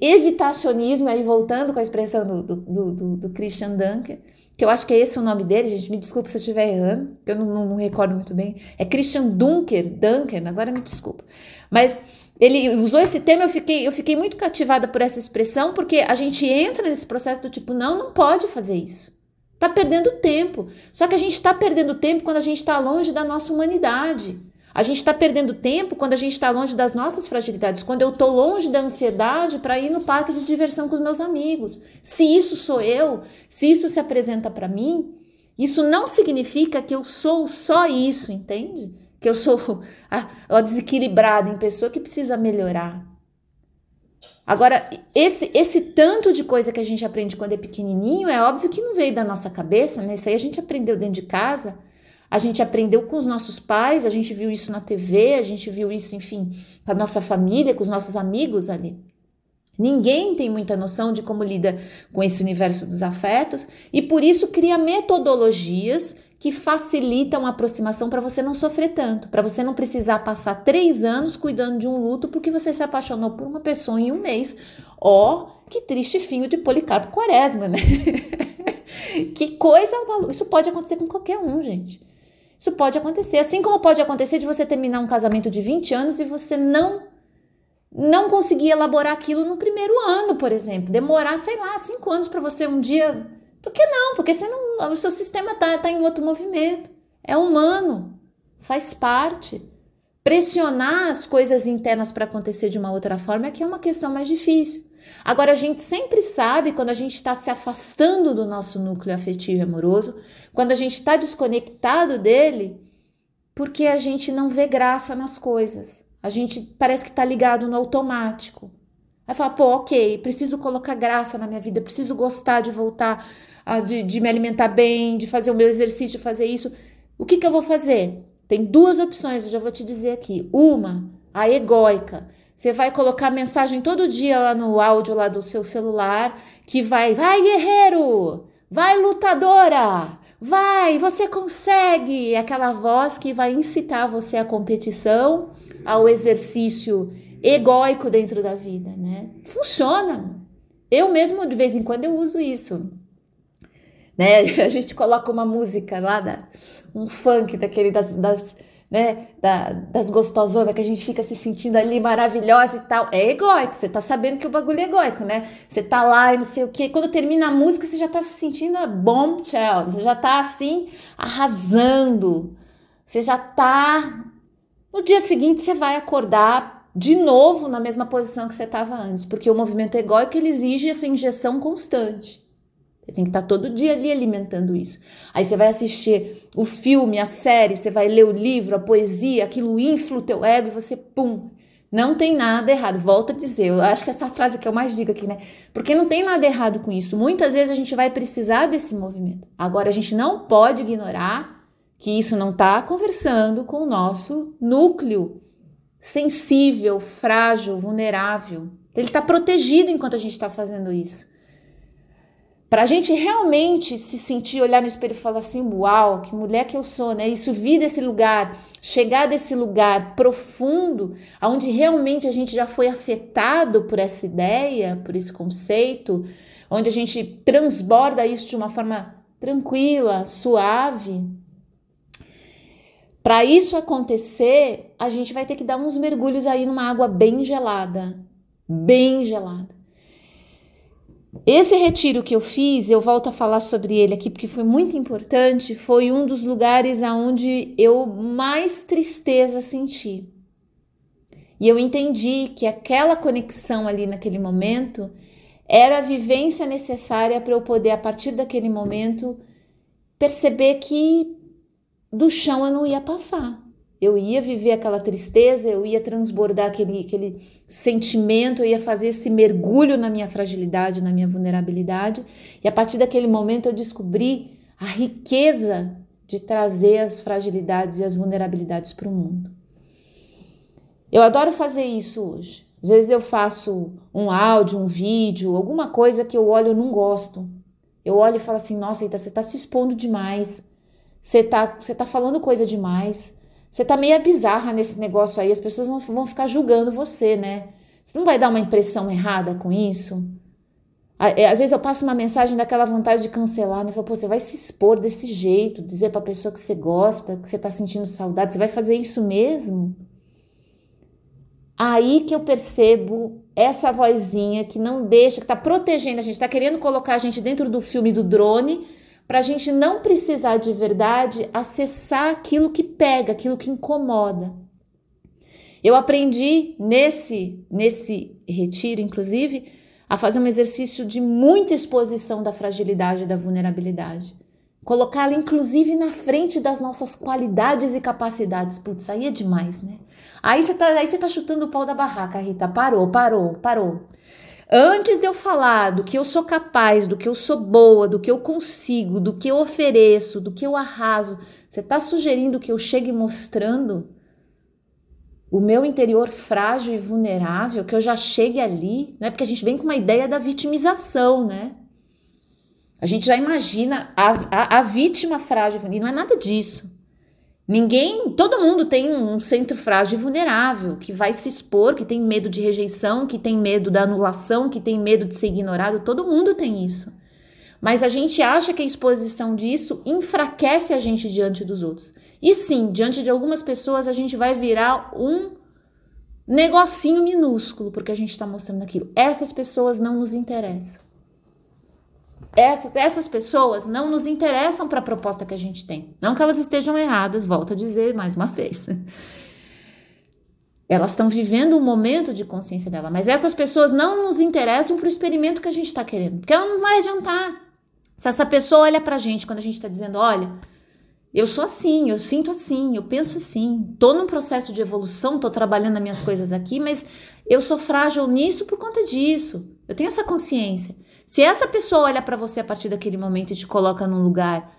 evitacionismo, aí voltando com a expressão do, do, do, do, Christian Dunker, que eu acho que é esse o nome dele, gente, me desculpa se eu estiver errando, eu não, não, não, recordo muito bem, é Christian Dunker, Dunker, agora me desculpa, mas ele usou esse termo, eu fiquei, eu fiquei muito cativada por essa expressão, porque a gente entra nesse processo do tipo, não, não pode fazer isso, tá perdendo tempo, só que a gente tá perdendo tempo quando a gente tá longe da nossa humanidade, a gente está perdendo tempo quando a gente está longe das nossas fragilidades, quando eu estou longe da ansiedade para ir no parque de diversão com os meus amigos. Se isso sou eu, se isso se apresenta para mim, Isso não significa que eu sou só isso, entende? Que eu sou (laughs) a, a desequilibrada em pessoa que precisa melhorar. Agora, esse, esse tanto de coisa que a gente aprende quando é pequenininho, é óbvio que não veio da nossa cabeça, né? Isso aí a gente aprendeu dentro de casa, a gente aprendeu com os nossos pais, a gente viu isso na TV, a gente viu isso, enfim, com a nossa família, com os nossos amigos ali. Ninguém tem muita noção de como lida com esse universo dos afetos e por isso cria metodologias que facilitam a aproximação para você não sofrer tanto, para você não precisar passar três anos cuidando de um luto porque você se apaixonou por uma pessoa em um mês. Ó, oh, que triste fim de Policarpo Quaresma, né? (laughs) que coisa maluca. Isso pode acontecer com qualquer um, gente. Isso pode acontecer. Assim como pode acontecer de você terminar um casamento de 20 anos e você não não conseguir elaborar aquilo no primeiro ano, por exemplo. Demorar, sei lá, cinco anos para você um dia por que não? Porque você não, o seu sistema está tá em outro movimento. É humano, faz parte. Pressionar as coisas internas para acontecer de uma outra forma é que é uma questão mais difícil. Agora, a gente sempre sabe quando a gente está se afastando do nosso núcleo afetivo e amoroso, quando a gente está desconectado dele, porque a gente não vê graça nas coisas. A gente parece que está ligado no automático. Aí fala, pô, ok, preciso colocar graça na minha vida, preciso gostar de voltar de, de me alimentar bem, de fazer o meu exercício, fazer isso. O que, que eu vou fazer? Tem duas opções, eu já vou te dizer aqui. Uma, a egóica. Você vai colocar mensagem todo dia lá no áudio lá do seu celular que vai, vai guerreiro, vai lutadora, vai, você consegue. Aquela voz que vai incitar você à competição, ao exercício egóico dentro da vida, né? Funciona. Eu mesmo de vez em quando eu uso isso né? (laughs) A gente coloca uma música lá, da, um funk daquele das, das né, da, das gostosonas que a gente fica se sentindo ali maravilhosa e tal. É egóico, você tá sabendo que o bagulho é egóico, né? Você tá lá e não sei o que. Quando termina a música, você já tá se sentindo bombshell, você já tá assim, arrasando. Você já tá. No dia seguinte, você vai acordar de novo na mesma posição que você estava antes, porque o movimento egóico ele exige essa injeção constante. Você tem que estar todo dia ali alimentando isso. Aí você vai assistir o filme, a série, você vai ler o livro, a poesia, aquilo infla o teu ego e você, pum, não tem nada errado. Volto a dizer, eu acho que essa frase que eu mais digo aqui, né? Porque não tem nada errado com isso. Muitas vezes a gente vai precisar desse movimento. Agora, a gente não pode ignorar que isso não está conversando com o nosso núcleo sensível, frágil, vulnerável. Ele está protegido enquanto a gente está fazendo isso. Para a gente realmente se sentir, olhar no espelho e falar assim: uau, que mulher que eu sou, né? Isso vir desse lugar, chegar desse lugar profundo, onde realmente a gente já foi afetado por essa ideia, por esse conceito, onde a gente transborda isso de uma forma tranquila, suave. Para isso acontecer, a gente vai ter que dar uns mergulhos aí numa água bem gelada, bem gelada. Esse retiro que eu fiz, eu volto a falar sobre ele aqui porque foi muito importante, foi um dos lugares aonde eu mais tristeza senti. E eu entendi que aquela conexão ali naquele momento era a vivência necessária para eu poder, a partir daquele momento, perceber que do chão eu não ia passar. Eu ia viver aquela tristeza, eu ia transbordar aquele, aquele sentimento, eu ia fazer esse mergulho na minha fragilidade, na minha vulnerabilidade. E a partir daquele momento eu descobri a riqueza de trazer as fragilidades e as vulnerabilidades para o mundo. Eu adoro fazer isso hoje. Às vezes eu faço um áudio, um vídeo, alguma coisa que eu olho e não gosto. Eu olho e falo assim: nossa, Eita, você está se expondo demais. Você está você tá falando coisa demais. Você tá meio bizarra nesse negócio aí, as pessoas vão, vão ficar julgando você, né? Você não vai dar uma impressão errada com isso? É, às vezes eu passo uma mensagem daquela vontade de cancelar, né? Falo, Pô, você vai se expor desse jeito, dizer pra pessoa que você gosta, que você tá sentindo saudade, você vai fazer isso mesmo? Aí que eu percebo essa vozinha que não deixa, que tá protegendo a gente, tá querendo colocar a gente dentro do filme do drone, para a gente não precisar de verdade acessar aquilo que pega, aquilo que incomoda. Eu aprendi nesse nesse retiro, inclusive, a fazer um exercício de muita exposição da fragilidade e da vulnerabilidade, colocá-la inclusive na frente das nossas qualidades e capacidades. Putz, aí é demais, né? Aí você tá, aí você tá chutando o pau da barraca, Rita. Parou, parou, parou. Antes de eu falar do que eu sou capaz, do que eu sou boa, do que eu consigo, do que eu ofereço, do que eu arraso, você está sugerindo que eu chegue mostrando o meu interior frágil e vulnerável, que eu já chegue ali, né? Porque a gente vem com uma ideia da vitimização, né? A gente já imagina a, a, a vítima frágil e não é nada disso. Ninguém, todo mundo tem um centro frágil e vulnerável, que vai se expor, que tem medo de rejeição, que tem medo da anulação, que tem medo de ser ignorado, todo mundo tem isso. Mas a gente acha que a exposição disso enfraquece a gente diante dos outros. E sim, diante de algumas pessoas a gente vai virar um negocinho minúsculo porque a gente está mostrando aquilo. Essas pessoas não nos interessam. Essas, essas pessoas não nos interessam para a proposta que a gente tem. Não que elas estejam erradas, volto a dizer mais uma vez. (laughs) Elas estão vivendo um momento de consciência dela, mas essas pessoas não nos interessam para o experimento que a gente está querendo, porque ela não vai adiantar. Se essa pessoa olha para a gente quando a gente está dizendo, olha, eu sou assim, eu sinto assim, eu penso assim, tô num processo de evolução, tô trabalhando as minhas coisas aqui, mas eu sou frágil nisso por conta disso. Eu tenho essa consciência. Se essa pessoa olha para você a partir daquele momento e te coloca num lugar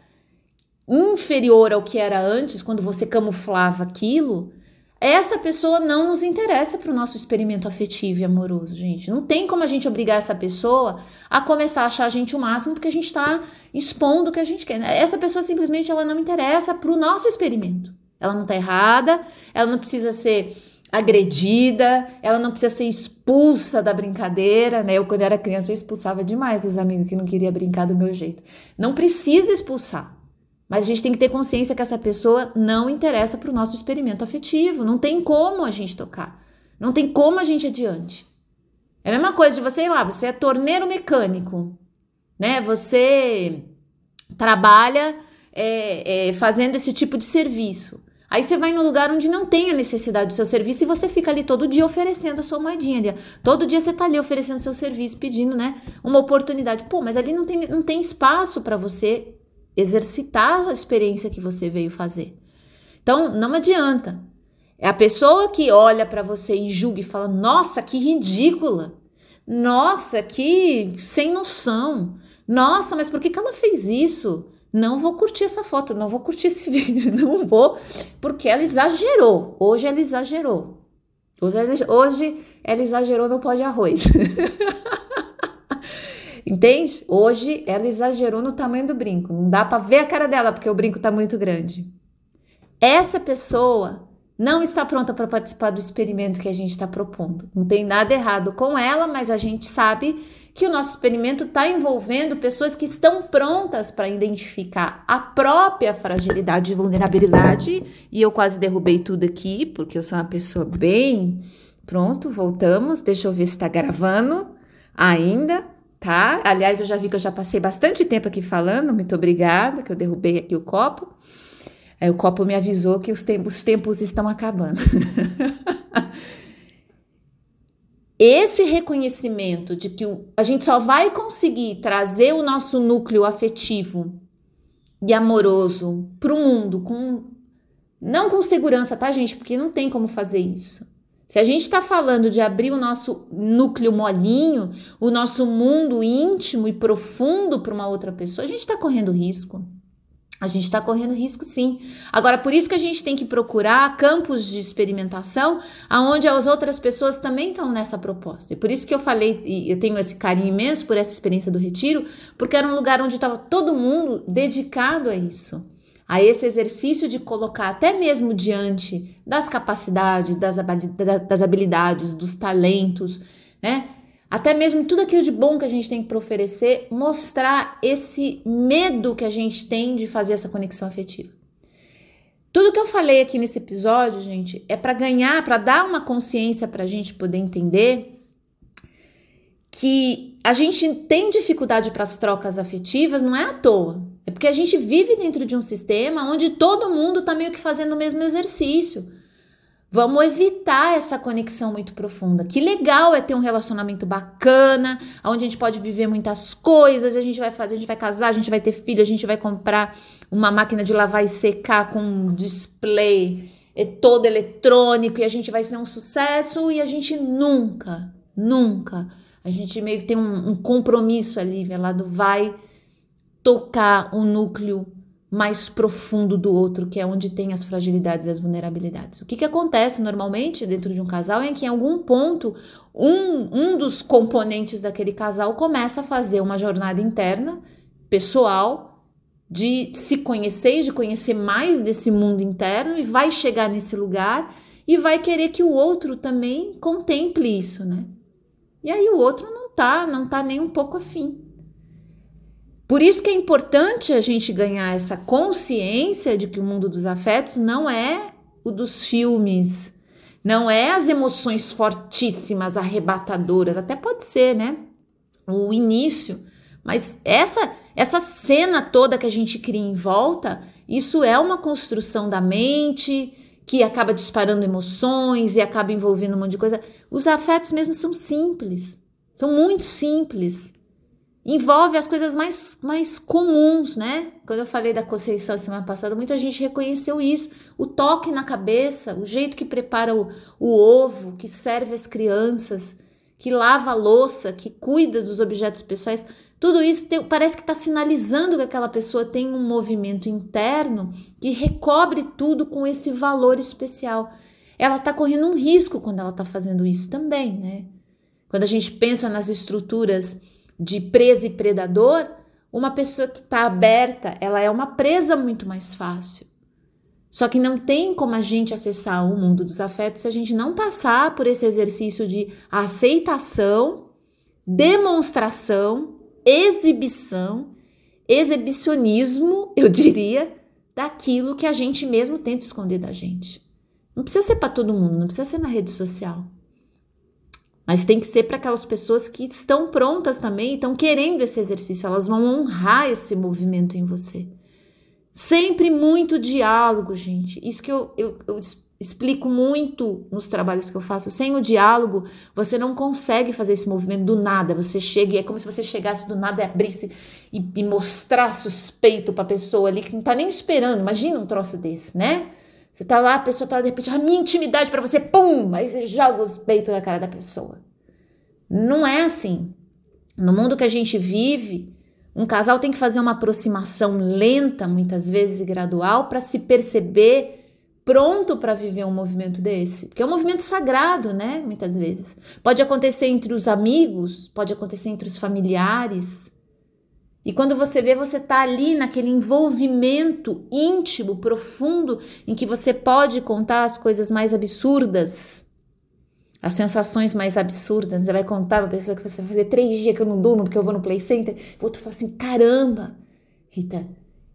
inferior ao que era antes, quando você camuflava aquilo, essa pessoa não nos interessa para o nosso experimento afetivo e amoroso, gente. Não tem como a gente obrigar essa pessoa a começar a achar a gente o máximo porque a gente está expondo o que a gente quer. Essa pessoa simplesmente ela não interessa para o nosso experimento. Ela não está errada, ela não precisa ser agredida, ela não precisa ser expulsa da brincadeira, né? Eu, quando era criança, eu expulsava demais os amigos que não queriam brincar do meu jeito. Não precisa expulsar. Mas a gente tem que ter consciência que essa pessoa não interessa para o nosso experimento afetivo. Não tem como a gente tocar. Não tem como a gente adiante. É a mesma coisa de você ir lá, você é torneiro mecânico, né? Você trabalha é, é, fazendo esse tipo de serviço. Aí você vai num lugar onde não tem a necessidade do seu serviço e você fica ali todo dia oferecendo a sua moedinha. Todo dia você tá ali oferecendo seu serviço, pedindo, né, uma oportunidade. Pô, mas ali não tem, não tem espaço para você exercitar a experiência que você veio fazer. Então, não adianta. É a pessoa que olha para você e julga e fala: "Nossa, que ridícula. Nossa, que sem noção. Nossa, mas por que, que ela fez isso?" Não vou curtir essa foto, não vou curtir esse (laughs) vídeo, não vou, porque ela exagerou. Hoje ela exagerou. Hoje ela, hoje ela exagerou no pó de arroz. (laughs) Entende? Hoje ela exagerou no tamanho do brinco. Não dá para ver a cara dela porque o brinco tá muito grande. Essa pessoa não está pronta para participar do experimento que a gente está propondo. Não tem nada errado com ela, mas a gente sabe que o nosso experimento está envolvendo pessoas que estão prontas para identificar a própria fragilidade e vulnerabilidade. E eu quase derrubei tudo aqui, porque eu sou uma pessoa bem. Pronto, voltamos. Deixa eu ver se está gravando ainda, tá? Aliás, eu já vi que eu já passei bastante tempo aqui falando. Muito obrigada, que eu derrubei aqui o copo. Aí o copo me avisou que os tempos, os tempos estão acabando. (laughs) esse reconhecimento de que a gente só vai conseguir trazer o nosso núcleo afetivo e amoroso para o mundo com não com segurança, tá, gente? Porque não tem como fazer isso. Se a gente está falando de abrir o nosso núcleo molinho, o nosso mundo íntimo e profundo para uma outra pessoa, a gente está correndo risco. A gente está correndo risco sim. Agora, por isso que a gente tem que procurar campos de experimentação aonde as outras pessoas também estão nessa proposta. E por isso que eu falei, e eu tenho esse carinho imenso por essa experiência do retiro, porque era um lugar onde estava todo mundo dedicado a isso. A esse exercício de colocar até mesmo diante das capacidades, das habilidades, dos talentos, né? Até mesmo tudo aquilo de bom que a gente tem para oferecer, mostrar esse medo que a gente tem de fazer essa conexão afetiva. Tudo que eu falei aqui nesse episódio, gente, é para ganhar, para dar uma consciência para a gente poder entender que a gente tem dificuldade para as trocas afetivas, não é à toa. É porque a gente vive dentro de um sistema onde todo mundo está meio que fazendo o mesmo exercício. Vamos evitar essa conexão muito profunda. Que legal é ter um relacionamento bacana, onde a gente pode viver muitas coisas, a gente vai fazer, a gente vai casar, a gente vai ter filho, a gente vai comprar uma máquina de lavar e secar com um display é todo eletrônico e a gente vai ser um sucesso e a gente nunca, nunca, a gente meio que tem um, um compromisso ali, velado, vai tocar o núcleo mais profundo do outro, que é onde tem as fragilidades e as vulnerabilidades. O que, que acontece normalmente dentro de um casal é que em algum ponto um, um dos componentes daquele casal começa a fazer uma jornada interna, pessoal, de se conhecer e de conhecer mais desse mundo interno e vai chegar nesse lugar e vai querer que o outro também contemple isso, né? E aí o outro não tá, não tá nem um pouco afim. Por isso que é importante a gente ganhar essa consciência de que o mundo dos afetos não é o dos filmes, não é as emoções fortíssimas, arrebatadoras, até pode ser, né? O início, mas essa essa cena toda que a gente cria em volta, isso é uma construção da mente que acaba disparando emoções e acaba envolvendo um monte de coisa. Os afetos mesmo são simples, são muito simples envolve as coisas mais, mais comuns, né? Quando eu falei da Conceição semana passada, muita gente reconheceu isso. O toque na cabeça, o jeito que prepara o, o ovo, que serve as crianças, que lava a louça, que cuida dos objetos pessoais. Tudo isso tem, parece que está sinalizando que aquela pessoa tem um movimento interno que recobre tudo com esse valor especial. Ela está correndo um risco quando ela está fazendo isso também, né? Quando a gente pensa nas estruturas de presa e predador, uma pessoa que está aberta, ela é uma presa muito mais fácil. Só que não tem como a gente acessar o mundo dos afetos se a gente não passar por esse exercício de aceitação, demonstração, exibição, exibicionismo, eu diria, daquilo que a gente mesmo tenta esconder da gente. Não precisa ser para todo mundo, não precisa ser na rede social. Mas tem que ser para aquelas pessoas que estão prontas também, estão querendo esse exercício, elas vão honrar esse movimento em você. Sempre muito diálogo, gente. Isso que eu, eu, eu explico muito nos trabalhos que eu faço. Sem o diálogo, você não consegue fazer esse movimento do nada. Você chega e é como se você chegasse do nada e abrisse e, e mostrasse os peitos para a pessoa ali que não está nem esperando. Imagina um troço desse, né? Você tá lá, a pessoa tá de repente, a minha intimidade para você, pum, aí você joga os peitos na cara da pessoa. Não é assim. No mundo que a gente vive, um casal tem que fazer uma aproximação lenta, muitas vezes e gradual, para se perceber pronto para viver um movimento desse. Porque é um movimento sagrado, né? Muitas vezes. Pode acontecer entre os amigos, pode acontecer entre os familiares. E quando você vê, você tá ali naquele envolvimento íntimo, profundo, em que você pode contar as coisas mais absurdas, as sensações mais absurdas. Você vai contar pra pessoa que você vai fazer três dias que eu não durmo porque eu vou no play center. O outro fala assim: caramba, Rita,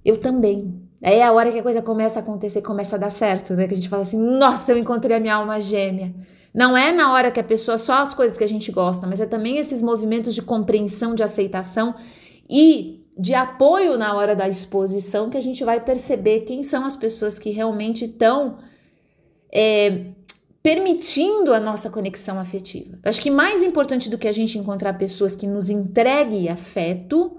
eu também. Aí é a hora que a coisa começa a acontecer, começa a dar certo, né? Que a gente fala assim: nossa, eu encontrei a minha alma gêmea. Não é na hora que a pessoa só as coisas que a gente gosta, mas é também esses movimentos de compreensão, de aceitação e de apoio na hora da exposição que a gente vai perceber quem são as pessoas que realmente estão é, permitindo a nossa conexão afetiva. Eu acho que mais importante do que a gente encontrar pessoas que nos entreguem afeto,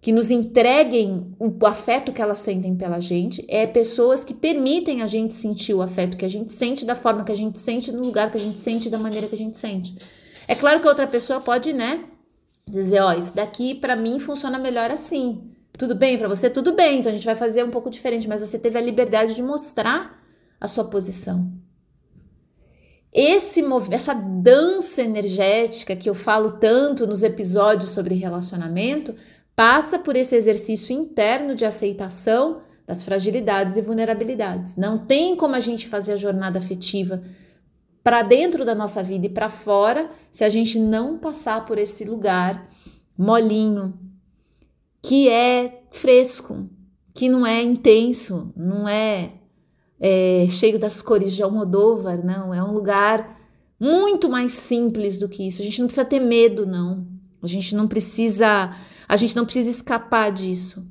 que nos entreguem o afeto que elas sentem pela gente, é pessoas que permitem a gente sentir o afeto que a gente sente da forma que a gente sente, no lugar que a gente sente, da maneira que a gente sente. É claro que outra pessoa pode, né, dizer, ó, isso daqui para mim funciona melhor assim. Tudo bem para você? Tudo bem. Então a gente vai fazer um pouco diferente, mas você teve a liberdade de mostrar a sua posição. Esse essa dança energética que eu falo tanto nos episódios sobre relacionamento, passa por esse exercício interno de aceitação das fragilidades e vulnerabilidades. Não tem como a gente fazer a jornada afetiva para dentro da nossa vida e para fora se a gente não passar por esse lugar molinho, que é fresco, que não é intenso, não é, é cheio das cores de Almodóvar, não. É um lugar muito mais simples do que isso. A gente não precisa ter medo, não. A gente não precisa, a gente não precisa escapar disso.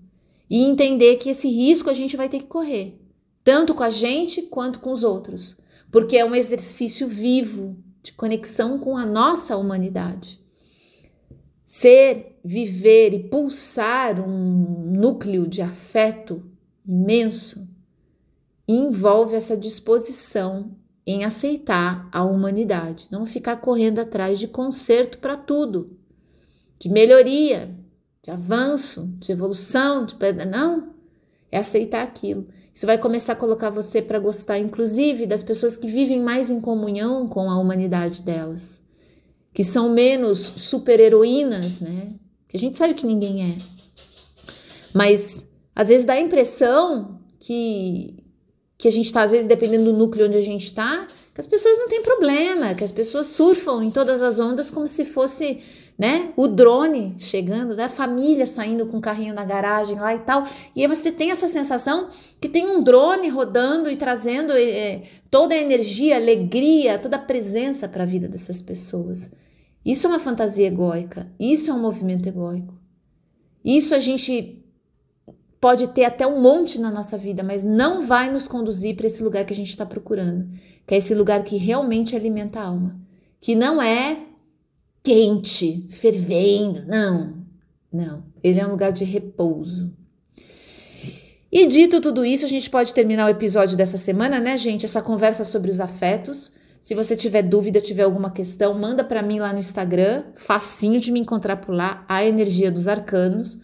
E entender que esse risco a gente vai ter que correr, tanto com a gente quanto com os outros. Porque é um exercício vivo de conexão com a nossa humanidade. Ser, viver e pulsar um núcleo de afeto imenso envolve essa disposição em aceitar a humanidade, não ficar correndo atrás de conserto para tudo, de melhoria, de avanço, de evolução, de não, é aceitar aquilo. Isso vai começar a colocar você para gostar, inclusive, das pessoas que vivem mais em comunhão com a humanidade delas, que são menos super-heroínas, né? Que a gente sabe que ninguém é. Mas às vezes dá a impressão que, que a gente está, às vezes, dependendo do núcleo onde a gente está, que as pessoas não têm problema, que as pessoas surfam em todas as ondas como se fosse né? O drone chegando, da né? família saindo com o carrinho na garagem lá e tal. E aí você tem essa sensação que tem um drone rodando e trazendo é, toda a energia, alegria, toda a presença para a vida dessas pessoas. Isso é uma fantasia egóica, isso é um movimento egóico. Isso a gente pode ter até um monte na nossa vida, mas não vai nos conduzir para esse lugar que a gente está procurando, que é esse lugar que realmente alimenta a alma, que não é quente, fervendo. Não, não. Ele é um lugar de repouso. E dito tudo isso, a gente pode terminar o episódio dessa semana, né, gente? Essa conversa sobre os afetos. Se você tiver dúvida, tiver alguma questão, manda para mim lá no Instagram, facinho de me encontrar por lá, a energia dos arcanos.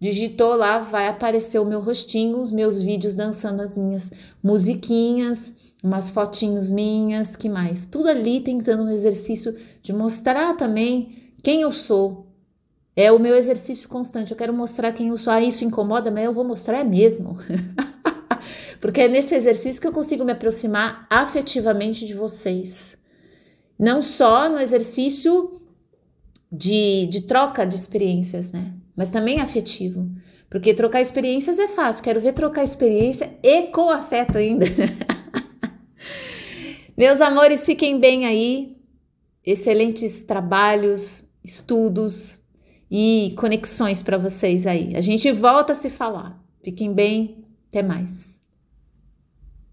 Digitou lá, vai aparecer o meu rostinho, os meus vídeos dançando as minhas musiquinhas, umas fotinhos minhas, que mais? Tudo ali tentando um exercício de mostrar também quem eu sou. É o meu exercício constante. Eu quero mostrar quem eu sou. Ah, isso incomoda, mas eu vou mostrar é mesmo. (laughs) Porque é nesse exercício que eu consigo me aproximar afetivamente de vocês. Não só no exercício de, de troca de experiências, né? mas também afetivo. Porque trocar experiências é fácil, quero ver trocar experiência e com afeto ainda. (laughs) Meus amores, fiquem bem aí. Excelentes trabalhos, estudos e conexões para vocês aí. A gente volta a se falar. Fiquem bem, até mais.